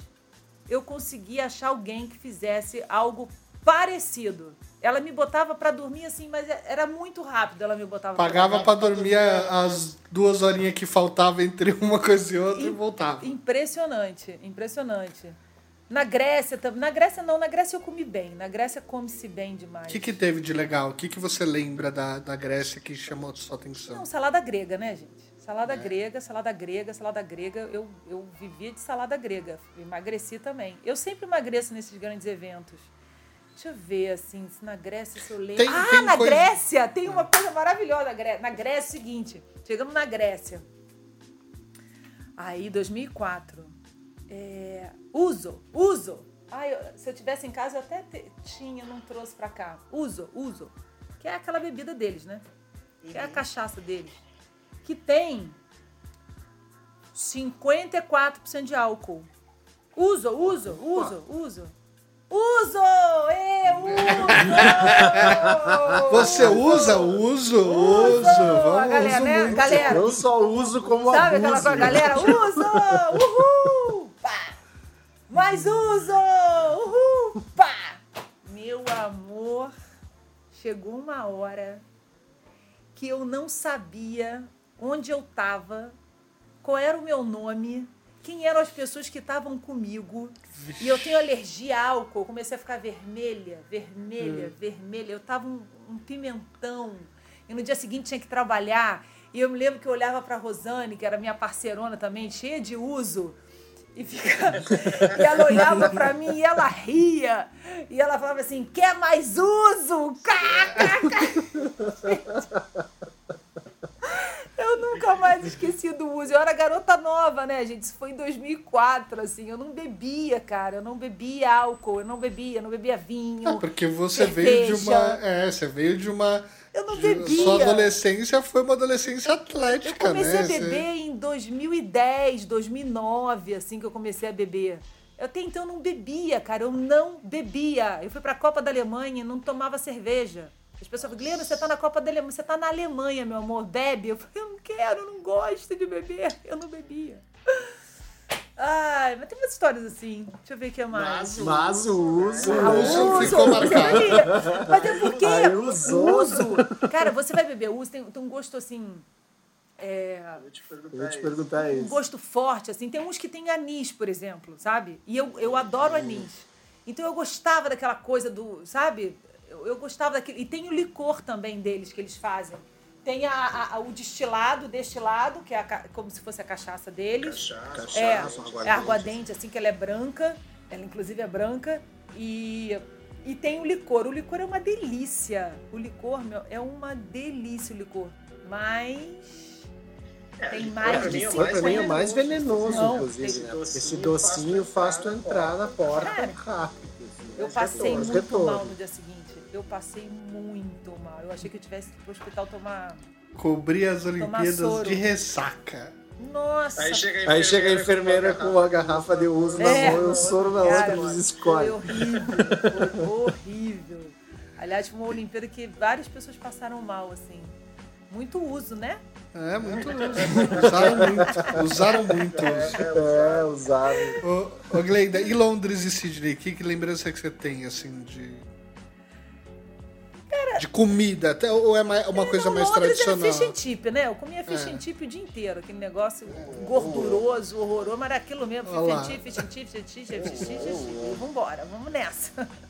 eu conseguia achar alguém que fizesse algo parecido. Ela me botava pra dormir assim, mas era muito rápido. Ela me botava Pagava pra dormir as duas horinhas que faltava entre uma coisa e outra e voltava. Impressionante, impressionante. Na Grécia também. Na Grécia não, na Grécia eu comi bem. Na Grécia come-se bem demais. O que, que teve de legal? O que, que você lembra da, da Grécia que chamou sua atenção? Não, salada grega, né, gente? Salada grega, salada grega, salada grega. Eu, eu vivia de salada grega. Emagreci também. Eu sempre emagreço nesses grandes eventos. Deixa eu ver, assim, se na Grécia se eu lembro. Tem- ah, tem na coisa- Grécia! Tem uma coisa maravilhosa na Grécia. Na Grécia é o seguinte: chegamos na Grécia. Aí, 2004. É, uso, uso. Ai, eu- se eu tivesse em casa, eu até te- tinha, não trouxe pra cá. Uso, uso. Que é aquela bebida deles, né? Que é a cachaça deles. Que tem 54% de álcool. Uso, uso, uso, uso. Uso! Ê, uso! Você usa? Uso, uso. A Vamos, galera, uso né? Galera, Eu só uso como Sabe aquela abuso. coisa, galera? Uso! Uhul! Pá! Mais uso! Uhul! Pá! Meu amor, chegou uma hora que eu não sabia onde eu tava, qual era o meu nome, quem eram as pessoas que estavam comigo. E eu tenho alergia a álcool, eu comecei a ficar vermelha, vermelha, vermelha. Eu tava um, um pimentão. E no dia seguinte tinha que trabalhar. E eu me lembro que eu olhava pra Rosane, que era minha parceirona também, cheia de uso. E, fica... e ela olhava pra mim e ela ria. E ela falava assim: quer mais uso? Cá, cá, cá. Eu não nunca mais uso. Eu era garota nova, né, gente? Isso foi em 2004, assim. Eu não bebia, cara. Eu não bebia álcool, eu não bebia, eu não bebia vinho. Ah, porque você veio de uma. É, você veio de uma. Eu não bebia. Sua adolescência foi uma adolescência Eu atlética, comecei né? a beber em 2010, 2009, assim que eu comecei a beber. Eu até então não bebia, cara. Eu não bebia. Eu fui pra Copa da Alemanha e não tomava cerveja. As pessoas falam, Glenda, você tá na Copa da Alemanha, você tá na Alemanha, meu amor, bebe. Eu falei, eu não quero, eu não gosto de beber. Eu não bebia. Ai, mas tem umas histórias assim. Deixa eu ver o que mais. Mas o uso. Ah, uso ficou marcado. Mas é porque usou. uso. Cara, você vai beber uso, tem, tem um gosto assim. É, Eu te perguntar um isso. gosto forte, assim. Tem uns que tem anis, por exemplo, sabe? E eu, eu adoro anis. Então eu gostava daquela coisa do, sabe? Eu, eu gostava daquele. E tem o licor também deles que eles fazem. Tem a, a- o destilado, destilado, que é a como se fosse a cachaça deles. Cachaça, É, aguardente. é aguardente, assim, que ela é branca. Ela, inclusive, é branca. E, e tem o licor. O licor é uma delícia. O licor, meu, é uma delícia o licor. Mas... tem mais pra de mim é pra mim é o mais venenoso, Não, inclusive, esse né? Porque esse docinho docinho faz tu entrar na porta rápido. assim. Eu passei Retorno, muito retorno. mal no dia seguinte. Eu passei muito mal. Eu achei que eu tivesse que ir pro hospital tomar... Cobrir as Olimpíadas soro. de ressaca. Nossa! Aí chega a Aí chega a enfermeira com com a garrafa de uso na É, mão e o soro na cara, outra, eles Foi escolhem. horrível, foi horrível. Aliás, foi uma Olimpíada que várias pessoas passaram mal, assim. Muito uso, né? É, muito uso. Usaram muito. Usaram muito. É, usaram. Ô, ô Gleida, e Londres e Sydney? Que, que lembrança que você tem, assim, de. De comida? Até, ou é mais- uma coisa Não, mais Londres tradicional? era fish and chip, né? Eu comia fish É. and chip o dia inteiro. Aquele negócio gorduroso, horroroso, mas era aquilo mesmo. Fish and chip, fish and chip, fish and chip, fish and chip, fish and chip. Vambora, vamos nessa.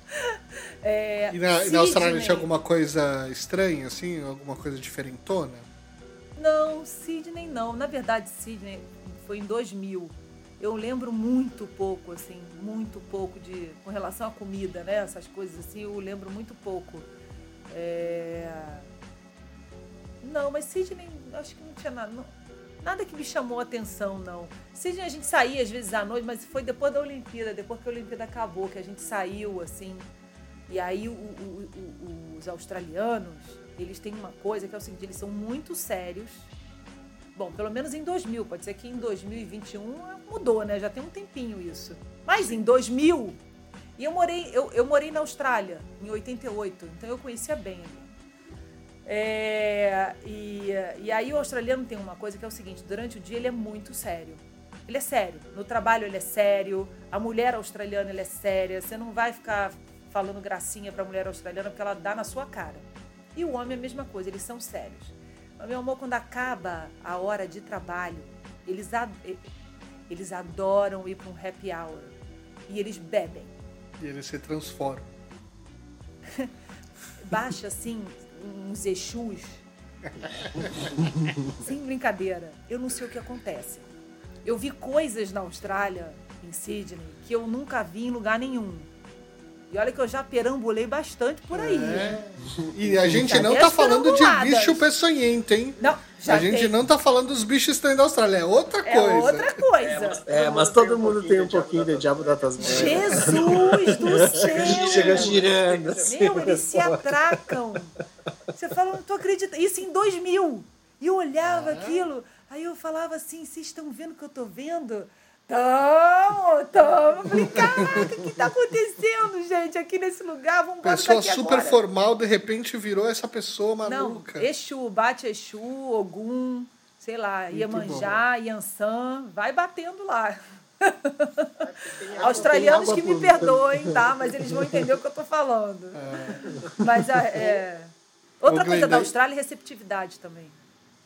É, E na, na Austrália tinha alguma coisa estranha, assim? Alguma coisa diferentona? Não, Sydney não. Na verdade, Sydney foi em 2000. Eu lembro muito pouco, assim, muito pouco de com relação à comida, né? Essas coisas assim, eu lembro muito pouco. É... Não, mas Sydney, acho que não tinha nada. não- nada que me chamou a atenção, não. Sydney a gente saía às vezes à noite, mas foi depois da Olimpíada, depois que a Olimpíada acabou, que a gente saiu, assim. E aí o- o- o- os australianos, eles têm uma coisa que é o seguinte, eles são muito sérios. Bom, pelo menos em 2000, pode ser que em 2021 mudou, né? Já tem um tempinho isso. Mas em 2000, e eu morei, eu, eu morei na Austrália em 88, então eu conhecia bem ali. É, e, e aí o australiano tem uma coisa que é o seguinte, durante o dia ele é muito sério. Ele é sério. No trabalho ele é sério. A mulher australiana ele é séria. Você não vai ficar falando gracinha pra mulher australiana porque ela dá na sua cara. E o homem é a mesma coisa, eles são sérios. Mas, meu amor, quando acaba a hora de trabalho, eles, ad- eles adoram ir para um happy hour. E eles bebem. E eles se transformam. Baixa, assim, uns Exus. Sem brincadeira. Eu não sei o que acontece. Eu vi coisas na Austrália, em Sydney, que eu nunca vi em lugar nenhum. E olha que eu já perambulei bastante por aí. É. E a gente não tá as falando de bicho peçonhento, hein? Não, já a gente tem. não tá falando dos bichos estranhos da Austrália, é outra É coisa. outra coisa. É, mas todo mundo tem um pouquinho de diabo da Tasmania. Jesus do céu! Chega girando. assim, Meu, eles se atracam. Você fala, não tô acreditando. Isso em 2000. E eu olhava aquilo, aí eu falava assim, vocês estão vendo o que eu tô vendo? Tamo, tamo. Eu Falei, caraca, o que tá acontecendo, gente, aqui nesse lugar? Vamos Pessoa super agora. formal, de repente virou essa pessoa Não, maluca. Exu, bate Exu, Ogum, sei lá, Iemanjá, Yansan, vai batendo lá. Australianos que me perdoem, tá? Mas eles vão entender o que eu tô falando. Mas a- é... outra Ô, coisa Glenda, da Austrália é receptividade também.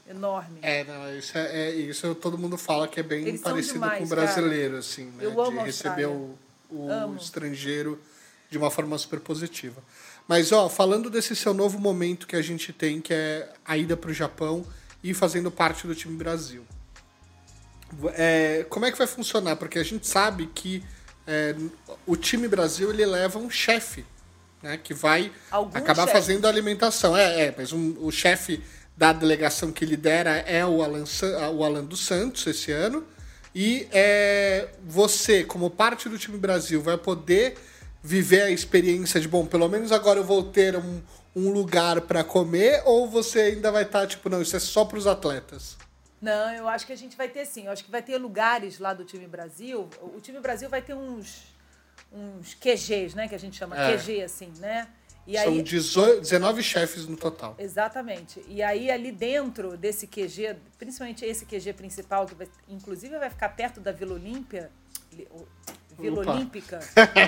Enorme. É, não, isso é, é- isso todo mundo fala que é bem Eles parecido demais, com o brasileiro, assim, né? Eu amo de receber o, o Amo. estrangeiro de uma forma super positiva. Mas, ó, falando desse seu novo momento que a gente tem, que é a ida para o Japão e fazendo parte do time Brasil. É, como é que vai funcionar? Porque a gente sabe que é, o time Brasil ele leva um chefe, né? Que vai Algum acabar chefe. fazendo a alimentação. É, é mas um- o chefe da delegação que lidera é o Alan, o Alan dos Santos esse ano. E é, você, como parte do time Brasil, vai poder viver a experiência de, bom, pelo menos agora eu vou ter um, um lugar para comer, ou você ainda vai estar, tá, tipo, não, isso é só para os atletas? Não, eu acho que a gente vai ter sim. Eu acho que vai ter lugares lá do time Brasil. O time Brasil vai ter uns, uns QGs, né? Que a gente chama é. QG, assim, né? E São aí, 18, 19 chefes no total. Exatamente. E aí, ali dentro desse QG, principalmente esse QG principal, que vai, inclusive vai ficar perto da Vila Olímpia, Vila Opa. Olímpica.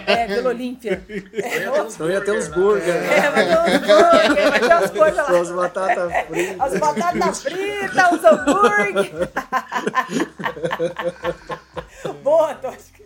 É, Vila Olímpia. É, então ia ter uns burgers. É, vai ter uns burgers, vai ter umas coisas lá. As batatas fritas. As batatas fritas, os hambúrguer. Boa, Tosca.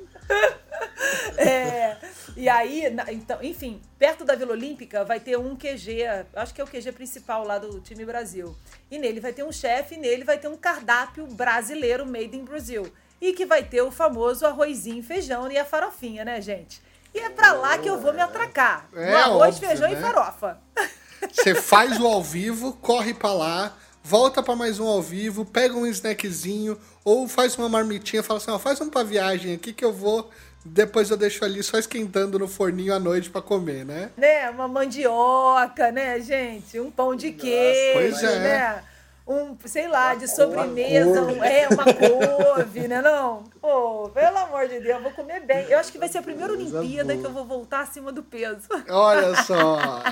É, e aí, então, enfim, perto da Vila Olímpica vai ter um QG, acho que é o QG principal lá do time Brasil. E nele vai ter um chefe, e nele vai ter um cardápio brasileiro made in Brasil e que vai ter o famoso arrozinho, feijão e a farofinha, né, gente? E é pra lá que eu vou me atracar. É, no arroz, óbvio, feijão né? e farofa. Você faz o ao vivo, corre pra lá, volta para mais um ao vivo, pega um snackzinho ou faz uma marmitinha, fala assim, ó, faz um pra viagem aqui que eu vou depois eu deixo ali só esquentando no forninho à noite para comer, né? Né, uma mandioca, né, gente? Um pão de queijo, pois é. né? um, sei lá, de sobremesa, um, é, uma couve, né não? Pô, pelo amor de Deus, eu vou comer bem. Eu acho que vai ser a primeira Olimpíada que eu vou voltar acima do peso. Olha só,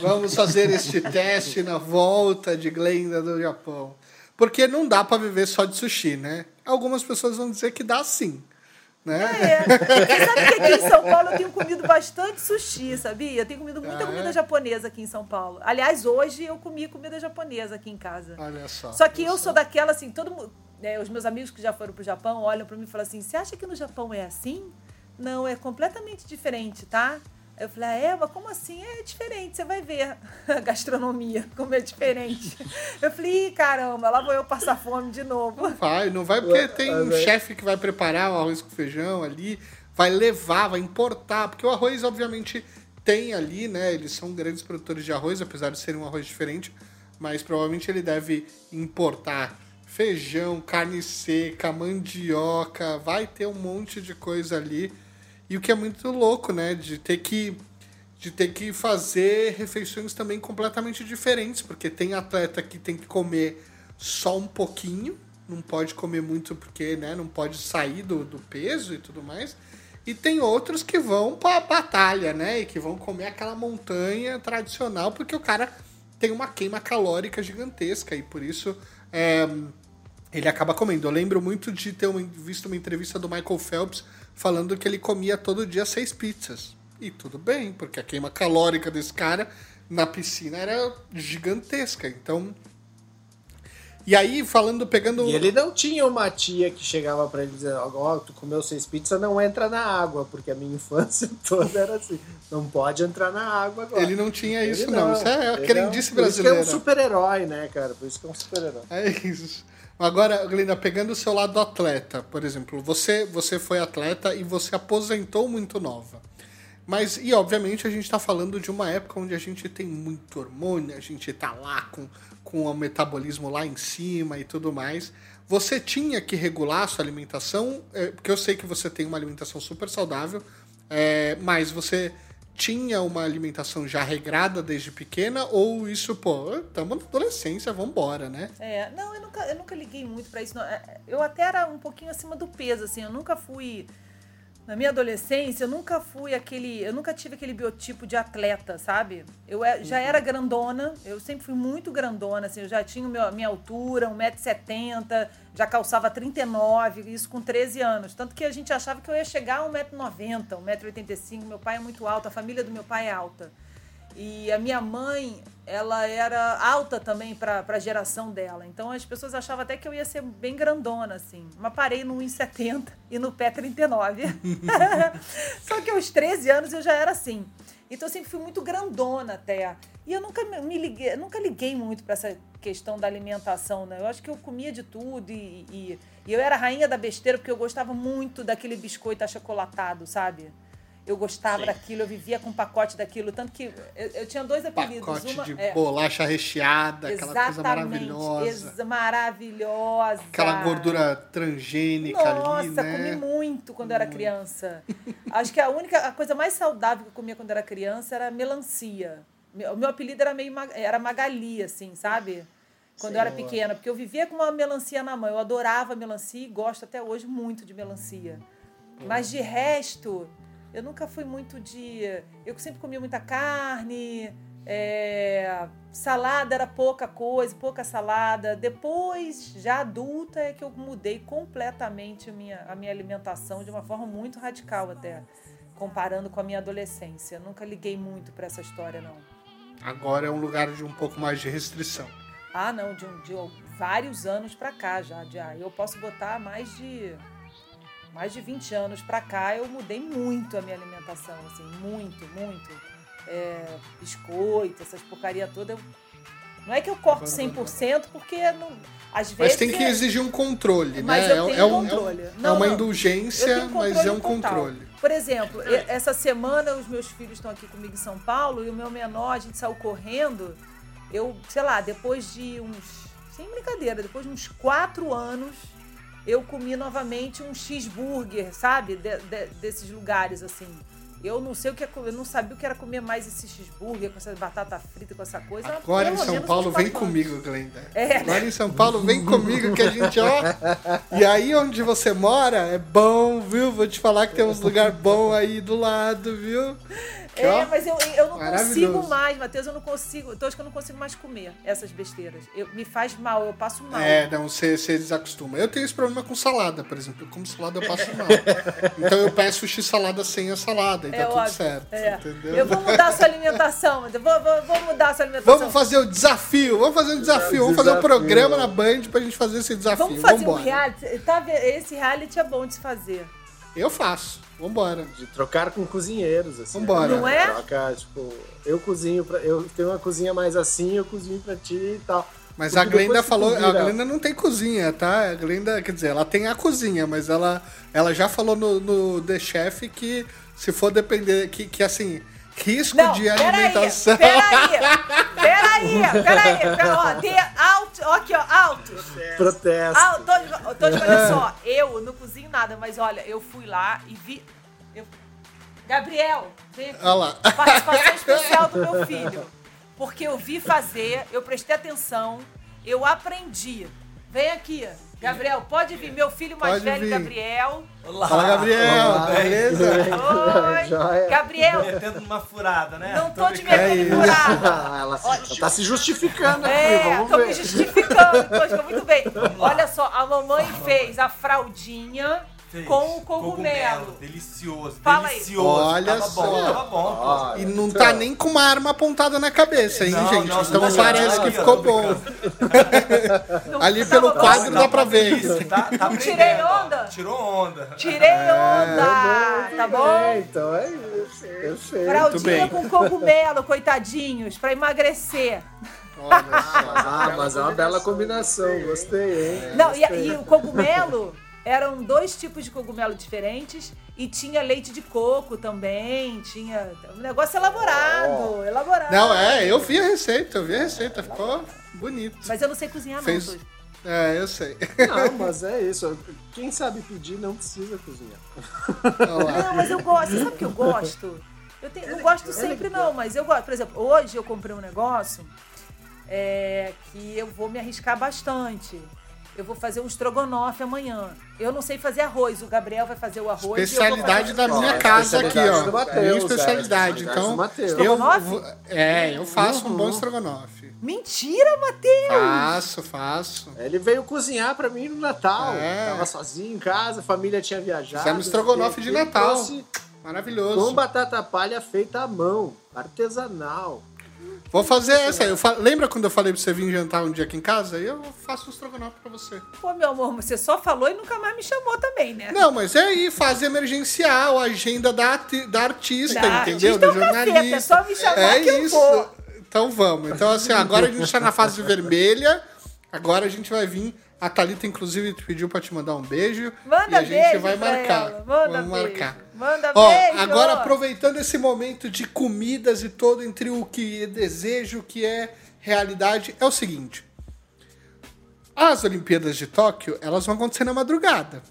vamos fazer este teste na volta de Glenda do Japão. Porque não dá para viver só de sushi, né? Algumas pessoas vão dizer que dá sim. Né? É. Você sabe que aqui em São Paulo eu tenho comido bastante sushi, sabia? Eu tenho comido muita ah, comida é? japonesa aqui em São Paulo. Aliás, hoje eu comi comida japonesa aqui em casa. Olha só. Só que eu só. sou daquela assim, todo mundo. Né, os meus amigos que já foram pro Japão olham para mim e falam assim: você acha que no Japão é assim? Não, é completamente diferente, tá? Eu falei, ah, é, mas como assim? É diferente, você vai ver a gastronomia, como é diferente. Eu falei, caramba, lá vou eu passar fome de novo. Não vai, não vai, porque tem um chefe que vai preparar o arroz com feijão ali, vai levar, vai importar, porque o arroz, obviamente, tem ali, né? Eles são grandes produtores de arroz, apesar de serem um arroz diferente, mas provavelmente ele deve importar feijão, carne seca, mandioca, vai ter um monte de coisa ali e o que é muito louco, né? De ter que de ter que fazer refeições também completamente diferentes, porque tem atleta que tem que comer só um pouquinho, não pode comer muito porque né, não pode sair do, do peso e tudo mais. E tem outros que vão para batalha, né? E que vão comer aquela montanha tradicional, porque o cara tem uma queima calórica gigantesca e por isso é, ele acaba comendo. Eu lembro muito de ter visto uma entrevista do Michael Phelps falando que ele comia todo dia seis pizzas. E tudo bem, porque a queima calórica desse cara na piscina era gigantesca. Então. E aí, falando, pegando. E ele não tinha uma tia que chegava para ele dizer: Ó, oh, tu comeu seis pizzas, não entra na água, porque a minha infância toda era assim: não pode entrar na água agora. Ele não tinha isso, não. não. Isso é a crendice brasileira. Por isso que é um super-herói, né, cara? Por isso que é um super-herói. É isso. Agora, Glenda, pegando o seu lado atleta, por exemplo, você, você foi atleta e você aposentou muito nova. Mas, e obviamente, a gente está falando de uma época onde a gente tem muito hormônio, a gente está lá com, com o metabolismo lá em cima e tudo mais. Você tinha que regular a sua alimentação, é, porque eu sei que você tem uma alimentação super saudável, é, mas você tinha uma alimentação já regrada desde pequena ou isso, pô, estamos na adolescência, vamos embora, né? É, não, eu nunca, eu nunca liguei muito para isso. Não. É, eu até era um pouquinho acima do peso, assim, eu nunca fui na minha adolescência, eu nunca fui aquele. Eu nunca tive aquele biotipo de atleta, sabe? Eu é, já era grandona, eu sempre fui muito grandona, assim, eu já tinha meu, minha altura, 1,70m, já calçava 39, isso com 13 anos. Tanto que a gente achava que eu ia chegar a 1,90m, 1,85m. Meu pai é muito alto, a família do meu pai é alta. E a minha mãe, ela era alta também para a geração dela. Então as pessoas achavam até que eu ia ser bem grandona, assim. Mas parei no 1,70 e no pé 39. Só que aos 13 anos eu já era assim. Então eu sempre fui muito grandona até. E eu nunca me liguei, nunca liguei muito para essa questão da alimentação, né? Eu acho que eu comia de tudo e, e, e eu era rainha da besteira porque eu gostava muito daquele biscoito achocolatado, sabe? Eu gostava daquilo, eu vivia com um pacote daquilo. Tanto que eu, eu tinha dois apelidos. Pacote Uma, de é, bolacha recheada, aquela coisa exatamente, maravilhosa. ex- maravilhosa. Aquela gordura transgênica Nossa, ali, né? comi muito quando eu era criança. Acho que a única a coisa mais saudável que eu comia quando eu era criança era melancia. O meu apelido era meio era Magali, assim, sabe? Quando eu era pequena, porque eu vivia com uma melancia na mão. Eu adorava melancia e gosto até hoje muito de melancia. Mas de resto, eu nunca fui muito de. Eu sempre comia muita carne, é, salada era pouca coisa, pouca salada. Depois, já adulta, é que eu mudei completamente a minha, a minha alimentação de uma forma muito radical até, comparando com a minha adolescência. Eu nunca liguei muito para essa história, não. Agora é um lugar de um pouco mais de restrição. Ah, não, de, um- de vários anos pra cá já. já. Eu posso botar mais de mais de 20 anos pra cá, eu mudei muito a minha alimentação, assim, muito, muito. É, biscoito, essas porcaria toda. eu- Não é que eu corto 100%, porque não, às vezes. Mas tem que é- exigir um controle, Mas né? eu É- tenho é, um- controle. é Não, uma não. indulgência, mas é um total. controle. Por exemplo, essa semana os meus filhos estão aqui comigo em São Paulo e o meu menor, a gente saiu correndo. Eu, sei lá, depois de uns. Sem brincadeira, depois de uns quatro anos, eu comi novamente um cheeseburger, sabe? De- de- desses lugares assim. Eu não sei o que é, eu não sabia o que era comer mais esse cheeseburger com essa batata frita, com essa coisa. Agora em São Paulo, vem comigo, Glenda. É. Agora em São Paulo, vem comigo que a gente, ó. E aí onde você mora é bom, viu? Vou te falar que tem uns lugares bons aí do lado, viu? É, ó, mas eu, eu não consigo mais, Matheus, eu não consigo. Então acho que eu não consigo mais comer essas besteiras. Eu, me faz mal, eu passo mal. É, não, você, você desacostuma. Eu tenho esse problema com salada, por exemplo. Eu como salada, eu passo mal. Então eu peço x-salada sem a salada, e tá É tudo óbvio. certo. É. Entendeu? Eu vou mudar a sua alimentação. Vou, vou, vou mudar a sua alimentação. Vamos fazer o desafio, vamos fazer um desafio, vamos fazer um programa na Band pra gente fazer esse desafio. Vamos fazer Vambora. um reality. Tá, esse reality é bom de se fazer. Eu faço, vambora. De trocar com cozinheiros, assim. Vambora. Não é? Trocar, tipo, eu cozinho pra. Eu tenho uma cozinha mais assim, eu cozinho pra ti e tal. Mas Porque a Glenda falou, a Glenda não tem cozinha, tá? A Glenda, quer dizer, ela tem a cozinha, mas ela, ela já falou no, no The Chef que se for depender, que, que assim, risco Não, de peraí, alimentação. peraí, peraí, peraí, pera- ó, tem alto, ó, aqui, ó, altos. Protesto. Ah, Todd, Todd, olha só, eu não cozinho nada, mas olha, eu fui lá e vi. eu- Gabriel, vem aqui. Olha lá. Participação especial do meu filho. Porque eu vi fazer, eu prestei atenção, eu aprendi. Vem aqui, Gabriel, pode vir. Meu filho mais Pode velho, vir. Gabriel. Olá. Fala, Gabriel, Olá. beleza? Oi, Joia. Gabriel, Metendo numa furada, né? não tô te brincando. metendo em isso. furada. Ela, ela tá se justificando aqui, É, vamos tô ver. me justificando, Tosca, muito bem. Olha só, a mamãe fez a fraldinha Fez. com o cogumelo. Delicioso, Fala aí. delicioso. Olha tava só. Bom, tava bom. Ó, E não tá nem com uma arma apontada na cabeça, hein, Não, gente? não, então não, parece não, que não, ficou bom. Ali pelo quadro dá pra ver. Isso, tá, tá tirei onda? Tirou onda. Tirei onda, tá É, bom? então é isso. Eu sei. Fraldinha bem. com cogumelo, coitadinhos, pra emagrecer. Olha só. Ah, mas é uma bela combinação, gostei, hein? Não, e, e o cogumelo eram dois tipos de cogumelo diferentes e tinha leite de coco também, tinha um negócio elaborado, elaborado. Não, é, eu vi a receita, eu vi a receita, ficou bonito. Mas eu não sei cozinhar Fez- não. É, eu sei. Não, mas é isso. Quem sabe pedir não precisa cozinhar. Não, mas eu gosto. Você sabe que eu gosto? Eu tenho- não gosto sempre, não, mas eu gosto. Por exemplo, hoje eu comprei um negócio é, que eu vou me arriscar bastante. Eu vou fazer um estrogonofe amanhã. Eu não sei fazer arroz. O Gabriel vai fazer o arroz. e eu vou Especialidade fazer- da minha Ó, casa aqui, ó. do Mateus, minha é, especialidade. Então, eu vou- é, eu faço um bom estrogonofe. Mentira, Matheus! Faço, faço. Ele veio cozinhar pra mim no Natal. É. Tava sozinho em casa, a família tinha viajado. Fizemos estrogonofe de Natal. Maravilhoso. Com batata palha feita à mão, artesanal. Vou fazer essa. Eu fa- Lembra quando eu falei pra você vir jantar um dia aqui em casa? Eu faço um estrogonofe pra você. Pô, meu amor, você só falou e nunca mais me chamou também, né? Não, mas é aí, fase emergencial, agenda da, ati- da artista, Da entendeu? artista Da é um caceta, jornalista. é só me chamar É que eu isso. vou. Então vamos. Então, assim, agora a gente tá na fase vermelha. Agora a gente vai vir A Thalita, inclusive, pediu pra te mandar um beijo. Manda e a gente vai marcar. ela. Manda Vamos beijo. marcar. Manda Ó, beijo. agora aproveitando esse momento de comidas e todo entre o que é desejo, o que é realidade, é o seguinte. As Olimpíadas de Tóquio, elas vão acontecer na madrugada.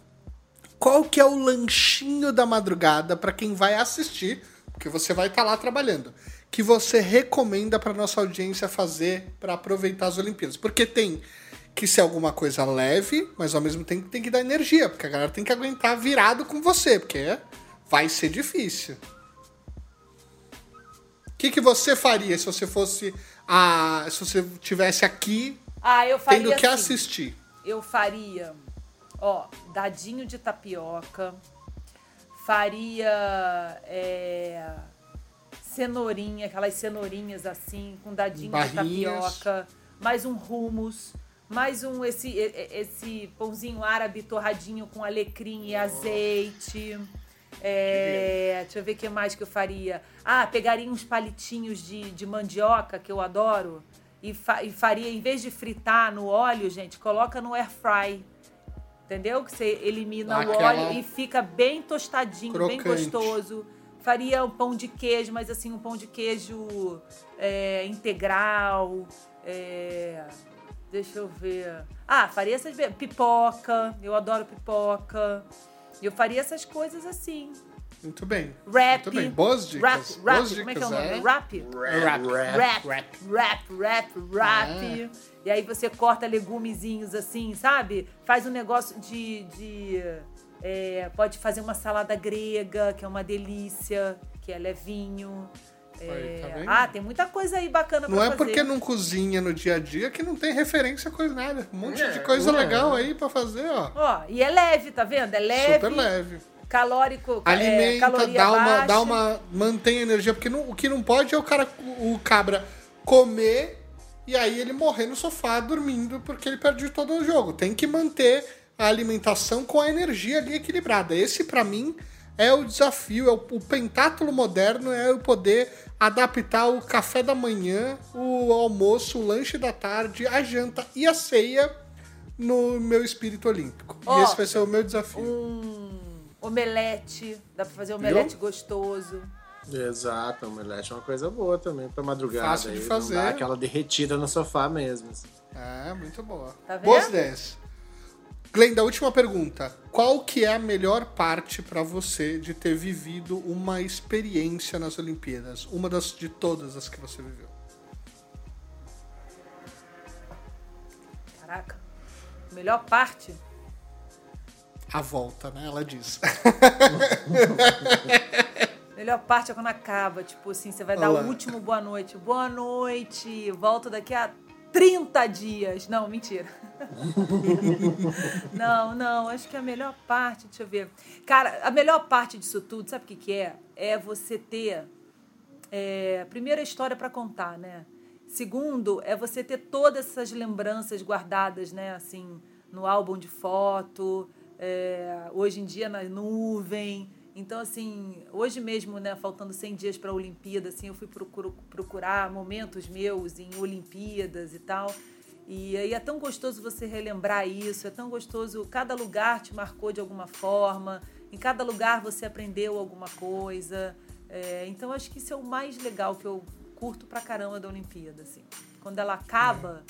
Qual que é o lanchinho da madrugada para quem vai assistir, porque você vai estar lá trabalhando, que você recomenda para nossa audiência fazer para aproveitar as Olimpíadas? Porque tem que ser alguma coisa leve, mas ao mesmo tempo tem que dar energia, porque a galera tem que aguentar virado com você, porque vai ser difícil. O que, que você faria se você fosse a. se você tivesse aqui Ah, eu faria tendo que assim. assistir? Eu faria, ó, dadinho de tapioca. Faria é, cenourinha, aquelas cenourinhas assim, com dadinho Barrinhas. de tapioca. Mais um hummus. Mais um, esse, esse pãozinho árabe torradinho com alecrim e azeite. É, deixa eu ver o que mais que eu faria. Ah, pegaria uns palitinhos de, de mandioca, que eu adoro, e, fa- e faria, em vez de fritar no óleo, gente, coloca no air fry. Entendeu? Que você elimina Dá o aquela óleo e fica bem tostadinho, bem crocante. gostoso. Faria um pão de queijo, mas assim, um pão de queijo é, integral. é, deixa eu ver. Ah, faria essas pipoca. Eu adoro pipoca. Eu faria essas coisas assim. Muito bem. Rap. Muito bem. Boas dicas. Rap, rap. Boas Como é que é o dicas, nome? é. Rap? Rap. Rap, rap, rap, rap. É. E aí você corta legumezinhos assim, sabe? Faz um negócio de. de é, pode fazer uma salada grega, que é uma delícia, que é levinho. Aí, tá É, vendo? ah, tem muita coisa aí bacana pra Não é fazer. porque não cozinha no dia a dia que não tem referência com nada. Um monte de É, coisa é. legal aí pra fazer, ó. Ó, e é leve, tá vendo? É leve, Super leve. calórico, é, Alimenta, caloria dá uma, baixa. dá uma. Mantém a energia. Porque não- o que não pode é o cara, o cabra, comer e aí ele morrer no sofá dormindo porque ele perdeu todo o jogo. Tem que manter a alimentação com a energia ali equilibrada. Esse, pra mim, é o desafio. É o, o pentátulo moderno é o poder adaptar o café da manhã, o almoço, o lanche da tarde, a janta e a ceia no meu espírito olímpico. Ó, e esse vai ser o meu desafio. Um omelete, dá pra fazer um omelete gostoso. Exato, omelete é uma coisa boa também pra madrugada. Fácil de fazer. dá aquela derretida no sofá mesmo. assim. É, muito boa. Tá vendo? Boas ideias. Glenda, última pergunta. Qual que é a melhor parte pra você de ter vivido uma experiência nas Olimpíadas? Uma das de todas as que você viveu. Caraca. Melhor parte? A volta, né? Ela diz. Melhor parte é quando acaba, tipo assim, você vai dar Olá. o último boa noite. Boa noite, volto daqui a 30 dias. Não, mentira. não, não, acho que a melhor parte, deixa eu ver. Cara, a melhor parte disso tudo, sabe o que, que é? É você ter, é, primeiro, a história para contar, né? Segundo, é você ter todas essas lembranças guardadas, né? Assim, no álbum de foto, é, hoje em dia na nuvem. Então, assim, hoje mesmo, né, faltando 100 dias para a Olimpíada, assim, eu fui procurar momentos meus em Olimpíadas e tal. E aí é tão gostoso você relembrar isso, é tão gostoso, cada lugar te marcou de alguma forma, em cada lugar você aprendeu alguma coisa. É, então acho que isso é o mais legal que eu curto pra caramba da Olimpíada, assim. Quando ela acaba,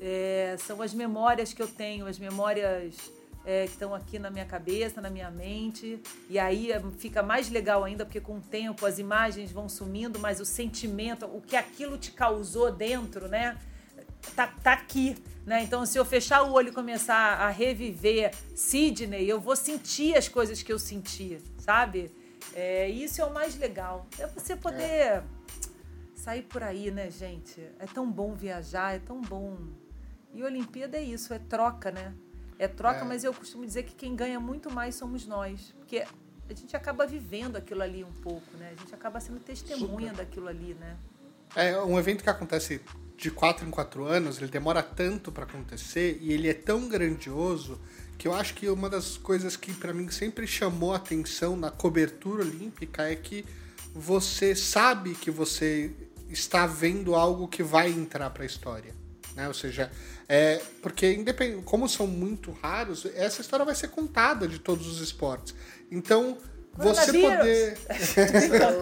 é, são as memórias que eu tenho, as memórias é, que estão aqui na minha cabeça, na minha mente. E aí é, fica mais legal ainda, porque com o tempo as imagens vão sumindo, mas o sentimento, o que aquilo te causou dentro, né? Tá, tá aqui. Né? Então, se eu fechar o olho e começar a reviver Sidney, eu vou sentir as coisas que eu senti, sabe? É, isso é o mais legal. É você poder sair por aí, né, gente? É tão bom viajar, é tão bom. E Olimpíada é isso, é troca, né? É troca, É. mas eu costumo dizer que quem ganha muito mais somos nós. Porque a gente acaba vivendo aquilo ali um pouco, né? A gente acaba sendo testemunha daquilo ali, né? É um evento que acontece de quatro em quatro anos, ele demora tanto pra acontecer e ele é tão grandioso que eu acho que uma das coisas que pra mim sempre chamou a atenção na cobertura olímpica é que você sabe que você está vendo algo que vai entrar pra história. Né? Ou seja, é, porque independ... como são muito raros, essa história vai ser contada de todos os esportes. Então, você poder.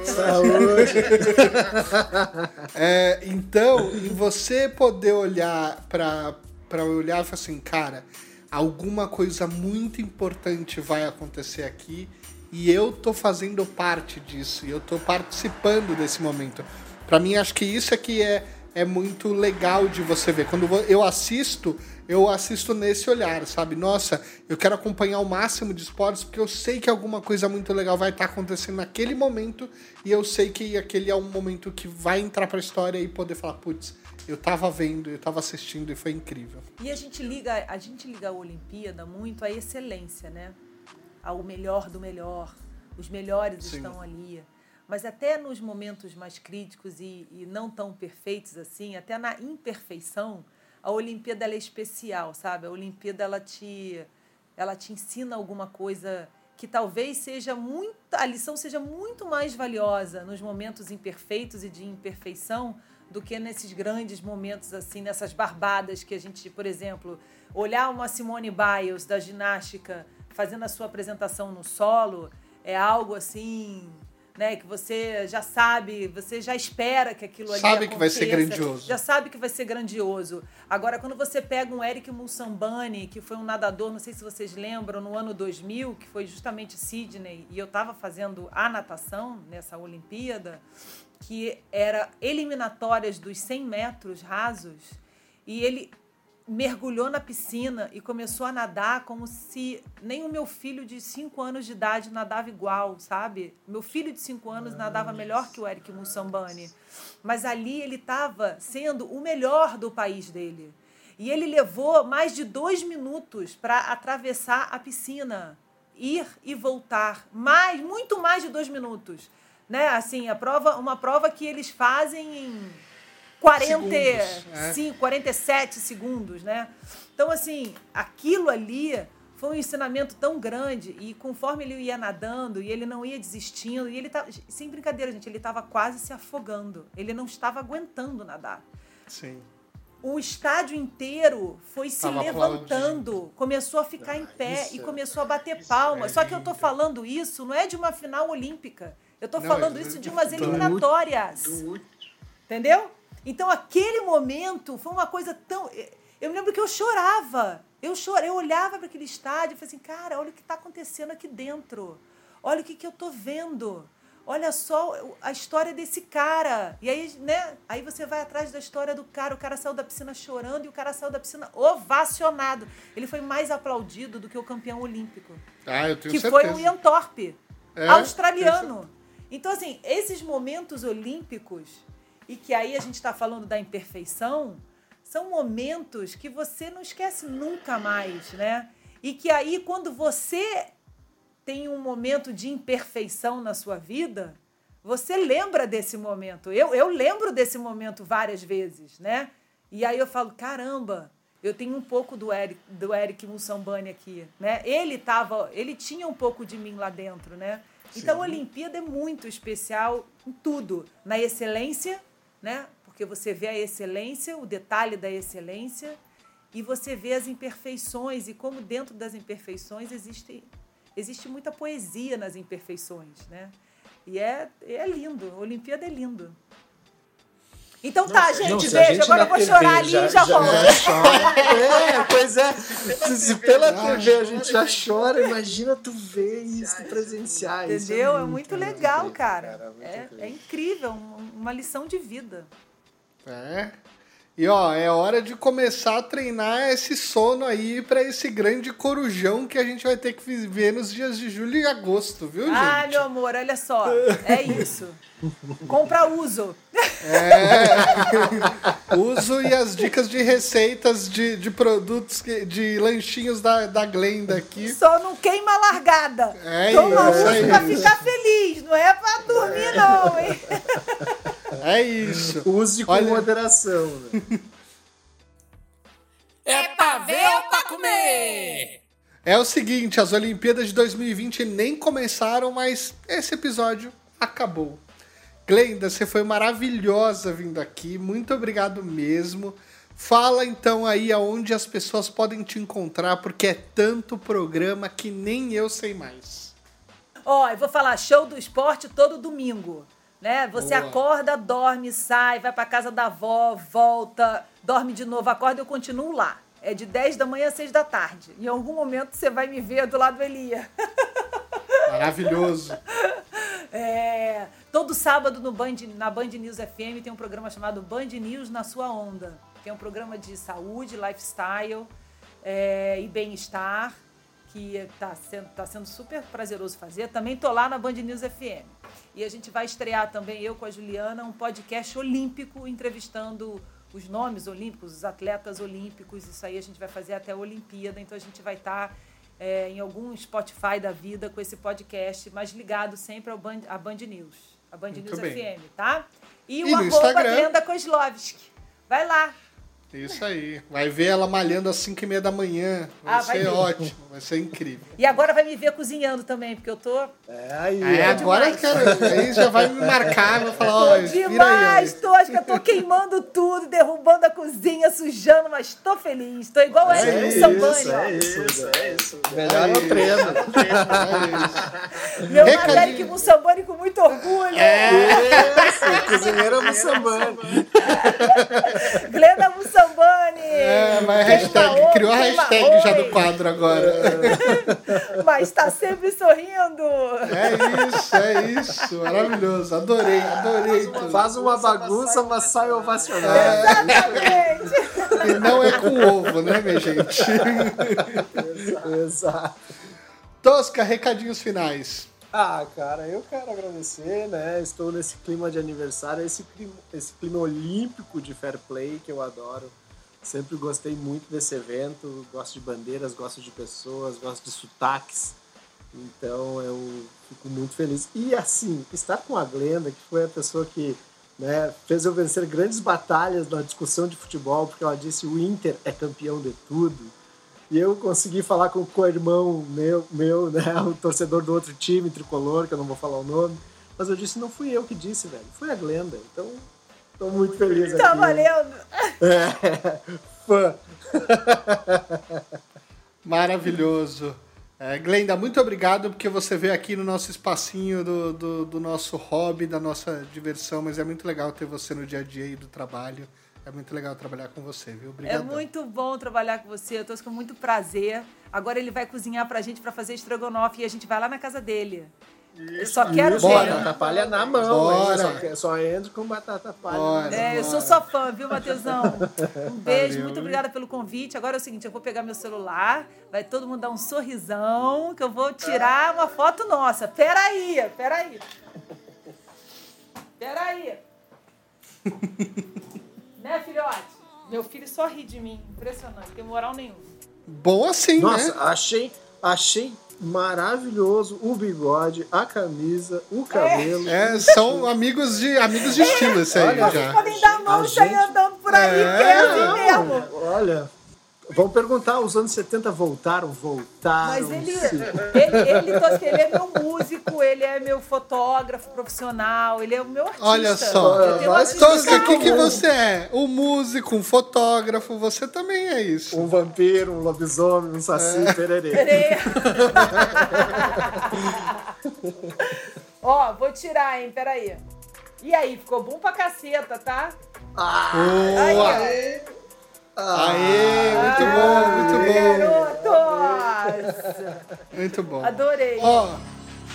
Saúde. É, então, e você poder olhar para para olhar e falar assim, cara, alguma coisa muito importante vai acontecer aqui e eu tô fazendo parte disso, e eu tô participando desse momento. Para mim, acho que isso é que é, é muito legal de você ver. Quando eu assisto, eu assisto nesse olhar, sabe? Nossa, eu quero acompanhar o máximo de esportes porque eu sei que alguma coisa muito legal vai estar acontecendo naquele momento e eu sei que aquele é um momento que vai entrar para a história e poder falar, putz, eu tava vendo, eu tava assistindo e foi incrível. E a gente liga, a gente liga a Olimpíada muito à excelência, né? Ao melhor do melhor. Os melhores Sim. estão ali. Mas até nos momentos mais críticos e, e não tão perfeitos assim, até na imperfeição, a Olimpíada é especial, sabe? A Olimpíada ela te, ela te ensina alguma coisa que talvez seja muito, a lição seja muito mais valiosa nos momentos imperfeitos e de imperfeição do que nesses grandes momentos assim, nessas barbadas que a gente, por exemplo, olhar uma Simone Biles da ginástica fazendo a sua apresentação no solo é algo assim, né, que você já sabe, você já espera que aquilo ali Sabe que vai ser grandioso. Já sabe que vai ser grandioso. Agora, quando você pega um Eric Mulsambani, que foi um nadador, não sei se vocês lembram, no ano 2000, que foi justamente Sydney, e eu estava fazendo a natação nessa Olimpíada, que era eliminatórias dos 100 metros rasos, e ele mergulhou na piscina e começou a nadar como se nem o meu filho de 5 anos de idade nadava igual, sabe? Meu filho de 5 anos nadava melhor que o Eric Mussambani. Mas ali ele estava sendo o melhor do país dele. E ele levou mais de dois minutos para atravessar a piscina, ir e voltar. Mais, muito mais de dois minutos. Né? Assim, a prova, uma prova que eles fazem em 45, 47 segundos, né? Então, assim, aquilo ali foi um ensinamento tão grande e conforme ele ia nadando e ele não ia desistindo, e ele tava, sem brincadeira, gente, ele estava quase se afogando. Ele não estava aguentando nadar. Sim. O estádio inteiro foi se Tava levantando, começou a ficar em pé e é- começou a bater palmas. é Só que eu tô falando isso não é de uma final olímpica. Eu tô Não, falando é isso de do- umas do- eliminatórias. Entendeu? Então aquele momento foi uma coisa tão. Eu me lembro que eu chorava. Eu chorei, eu olhava para aquele estádio e falei assim, cara, olha o que está acontecendo aqui dentro. Olha o que, que eu tô vendo. Olha só a história desse cara. E aí, né? Aí você vai atrás da história do cara. O cara saiu da piscina chorando e o cara saiu da piscina ovacionado. Ele foi mais aplaudido do que o campeão olímpico Ah, eu tenho que certeza. foi o Ian Thorpe, É, australiano. Então, assim, esses momentos olímpicos, e que aí a gente está falando da imperfeição, são momentos que você não esquece nunca mais, né? E que aí, quando você tem um momento de imperfeição na sua vida, você lembra desse momento. Eu, eu lembro desse momento várias vezes, né? E aí eu falo, caramba, eu tenho um pouco do Eric, do Eric Mussambani aqui, né? Ele tava, ele tinha um pouco de mim lá dentro, né? Então a Olimpíada é muito especial em tudo, na excelência, né? Porque você vê a excelência, o detalhe da excelência, e você vê as imperfeições e como dentro das imperfeições existe existe muita poesia nas imperfeições, né? E é, é lindo, a Olimpíada é lindo. Então tá, gente, Não, se a beijo. gente Agora eu vou TV chorar ali e já volto. chora. É, pois é. Se, se pela TV a gente já chora, imagina tu ver isso, tu presenciar isso. Entendeu? É muito legal, incrível, cara. muito É, incrível. é incrível, um- uma lição de vida. É. E ó, é hora de começar a treinar esse sono aí pra esse grande corujão que a gente vai ter que viver nos dias de julho e agosto, viu, Ah, gente? meu amor, olha só. É isso. Compra uso. Uso e as dicas de receitas de, de produtos, que- de lanchinhos da, da Glenda aqui. Só não queima a largada. É Toma isso, uso é pra isso. ficar feliz. Não é pra dormir, não, hein? É isso. Use com Olha- moderação. Né? É pra ver ou pra comer? É o seguinte, as Olimpíadas de 2020 nem começaram, mas esse episódio acabou. Glenda, você foi maravilhosa vindo aqui. Muito obrigado mesmo. Fala então aí aonde as pessoas podem te encontrar, porque é tanto programa que nem eu sei mais. Ó, eu vou falar show do esporte todo domingo. Né? Você Boa. acorda, dorme, sai, vai pra casa da avó, volta, dorme de novo, acorda e eu continuo lá. É de 10 da manhã a 6 da tarde. Em algum momento você vai me ver do lado do Elia. Maravilhoso. É, todo sábado no Band, na Band News FM tem um programa chamado Band News na Sua Onda, que é um programa de saúde, lifestyle é, e bem-estar, que está sendo, tá sendo super prazeroso fazer. Também tô lá na Band News FM. E a gente vai estrear também, eu com a Juliana, um podcast olímpico entrevistando os nomes olímpicos, os atletas olímpicos. Isso aí a gente vai fazer até a Olimpíada, então a gente vai estar é, em algum Spotify da vida com esse podcast, mas ligado sempre ao Band, à Band News, a Band Muito News bem. FM, tá? E, E o arroba? Glenda Kozlovski. Vai lá. Isso aí. Vai ver ela malhando às 5 e meia da manhã. Vai Ah, vai ser ver. ótimo, vai ser incrível. E agora vai me ver cozinhando também, porque eu tô É aí. É, ó. agora eu quero. Aí já vai me marcar, vai falar, ó, Tô demais, aí. tô, acho que eu tô queimando tudo, derrubando a cozinha, sujando, mas tô feliz. Tô igual É ele no é isso, é isso. Melhor é o treino. Meu Recadinho. Maderick Mussambani com muito orgulho. Isso, cozinheiro Mussambani. Glenda É, mas Queima hashtag, criou a queima hashtag já do quadro agora. Mas tá sempre sorrindo. É isso, é isso. Maravilhoso. Adorei, adorei tudo. Faz uma bagunça, mas sai ovacionado. Exatamente. E não é com ovo, né, minha gente? Exato. Tosca, recadinhos finais. Ah, cara, eu quero agradecer, né? Estou nesse clima de aniversário, esse clima, esse clima olímpico de fair play que eu adoro. Sempre gostei muito desse evento, gosto de bandeiras, gosto de pessoas, gosto de sotaques. Então eu fico muito feliz. E assim, estar com a Glenda, que foi a pessoa que né, fez eu vencer grandes batalhas na discussão de futebol, porque ela disse o Inter é campeão de tudo. E eu consegui falar com o co-irmão meu, meu, né, o torcedor do outro time, tricolor, que eu não vou falar o nome. Mas eu disse, não fui eu que disse, velho, foi a Glenda. Então, tô muito feliz Tá aqui. valendo. É, fã. Maravilhoso. É, Glenda, muito obrigado porque você veio aqui no nosso espacinho do, do, do nosso hobby, da nossa diversão, mas é muito legal ter você no dia a dia aí do trabalho. É muito legal trabalhar com você, viu? É Obrigado. muito bom trabalhar com você, eu tô com muito prazer. Agora ele vai cozinhar pra gente pra fazer estrogonofe e a gente vai lá na casa dele. Eu só quero Isso, ver. batata palha na mão, Bora. hein? Só, só entro com batata palha. Bora. É, eu sou sua fã, viu, Matheusão? Um beijo, Valeu. muito obrigada pelo convite. Agora é o seguinte, eu vou pegar meu celular, vai todo mundo dar um sorrisão, que eu vou tirar uma foto nossa. Peraí, peraí. Peraí. né, filhote? Meu filho só ri de mim. Impressionante, não tem moral nenhuma. Bom assim, Nossa, né? achei, achei maravilhoso o bigode, a camisa, o cabelo. É, são amigos de, amigos de estilo esse aí Olha, já. Podem dar a mão e sair gente- andando por aí, É, que é assim mesmo. Olha, vamos perguntar, os anos 70 voltaram? Voltaram. Mas ele, ele, ele, Tosca, ele é meu músico, ele é meu fotógrafo profissional, ele é o meu artista. Olha só. Tenho uma Nós artista Tosca, o que, que você é? Um músico, um fotógrafo, você também é isso. Um vampiro, um lobisomem, um saci, pererê. Peraí. Ó, vou tirar, hein? Peraí. E aí, ficou bom pra caceta, tá? Aí, Boa! Aê, muito bom, muito Garotos! bom. Muito bom. Adorei. Ó,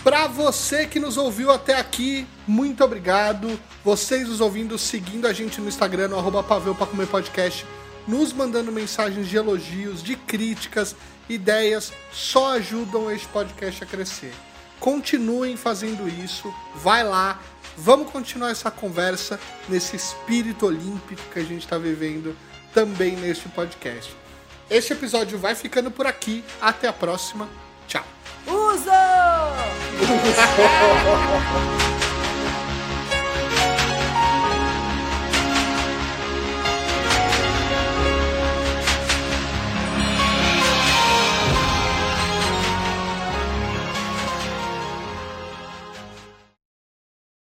pra você que nos ouviu até aqui, muito obrigado. Vocês nos ouvindo, seguindo a gente no Instagram, no arroba Pavel pra Comer Podcast, nos mandando mensagens de elogios, de críticas, ideias, só ajudam este podcast a crescer. Continuem fazendo isso, vai lá, vamos continuar essa conversa nesse espírito olímpico que a gente está vivendo também neste podcast. Este episódio vai ficando por aqui, até a próxima, tchau! Uso!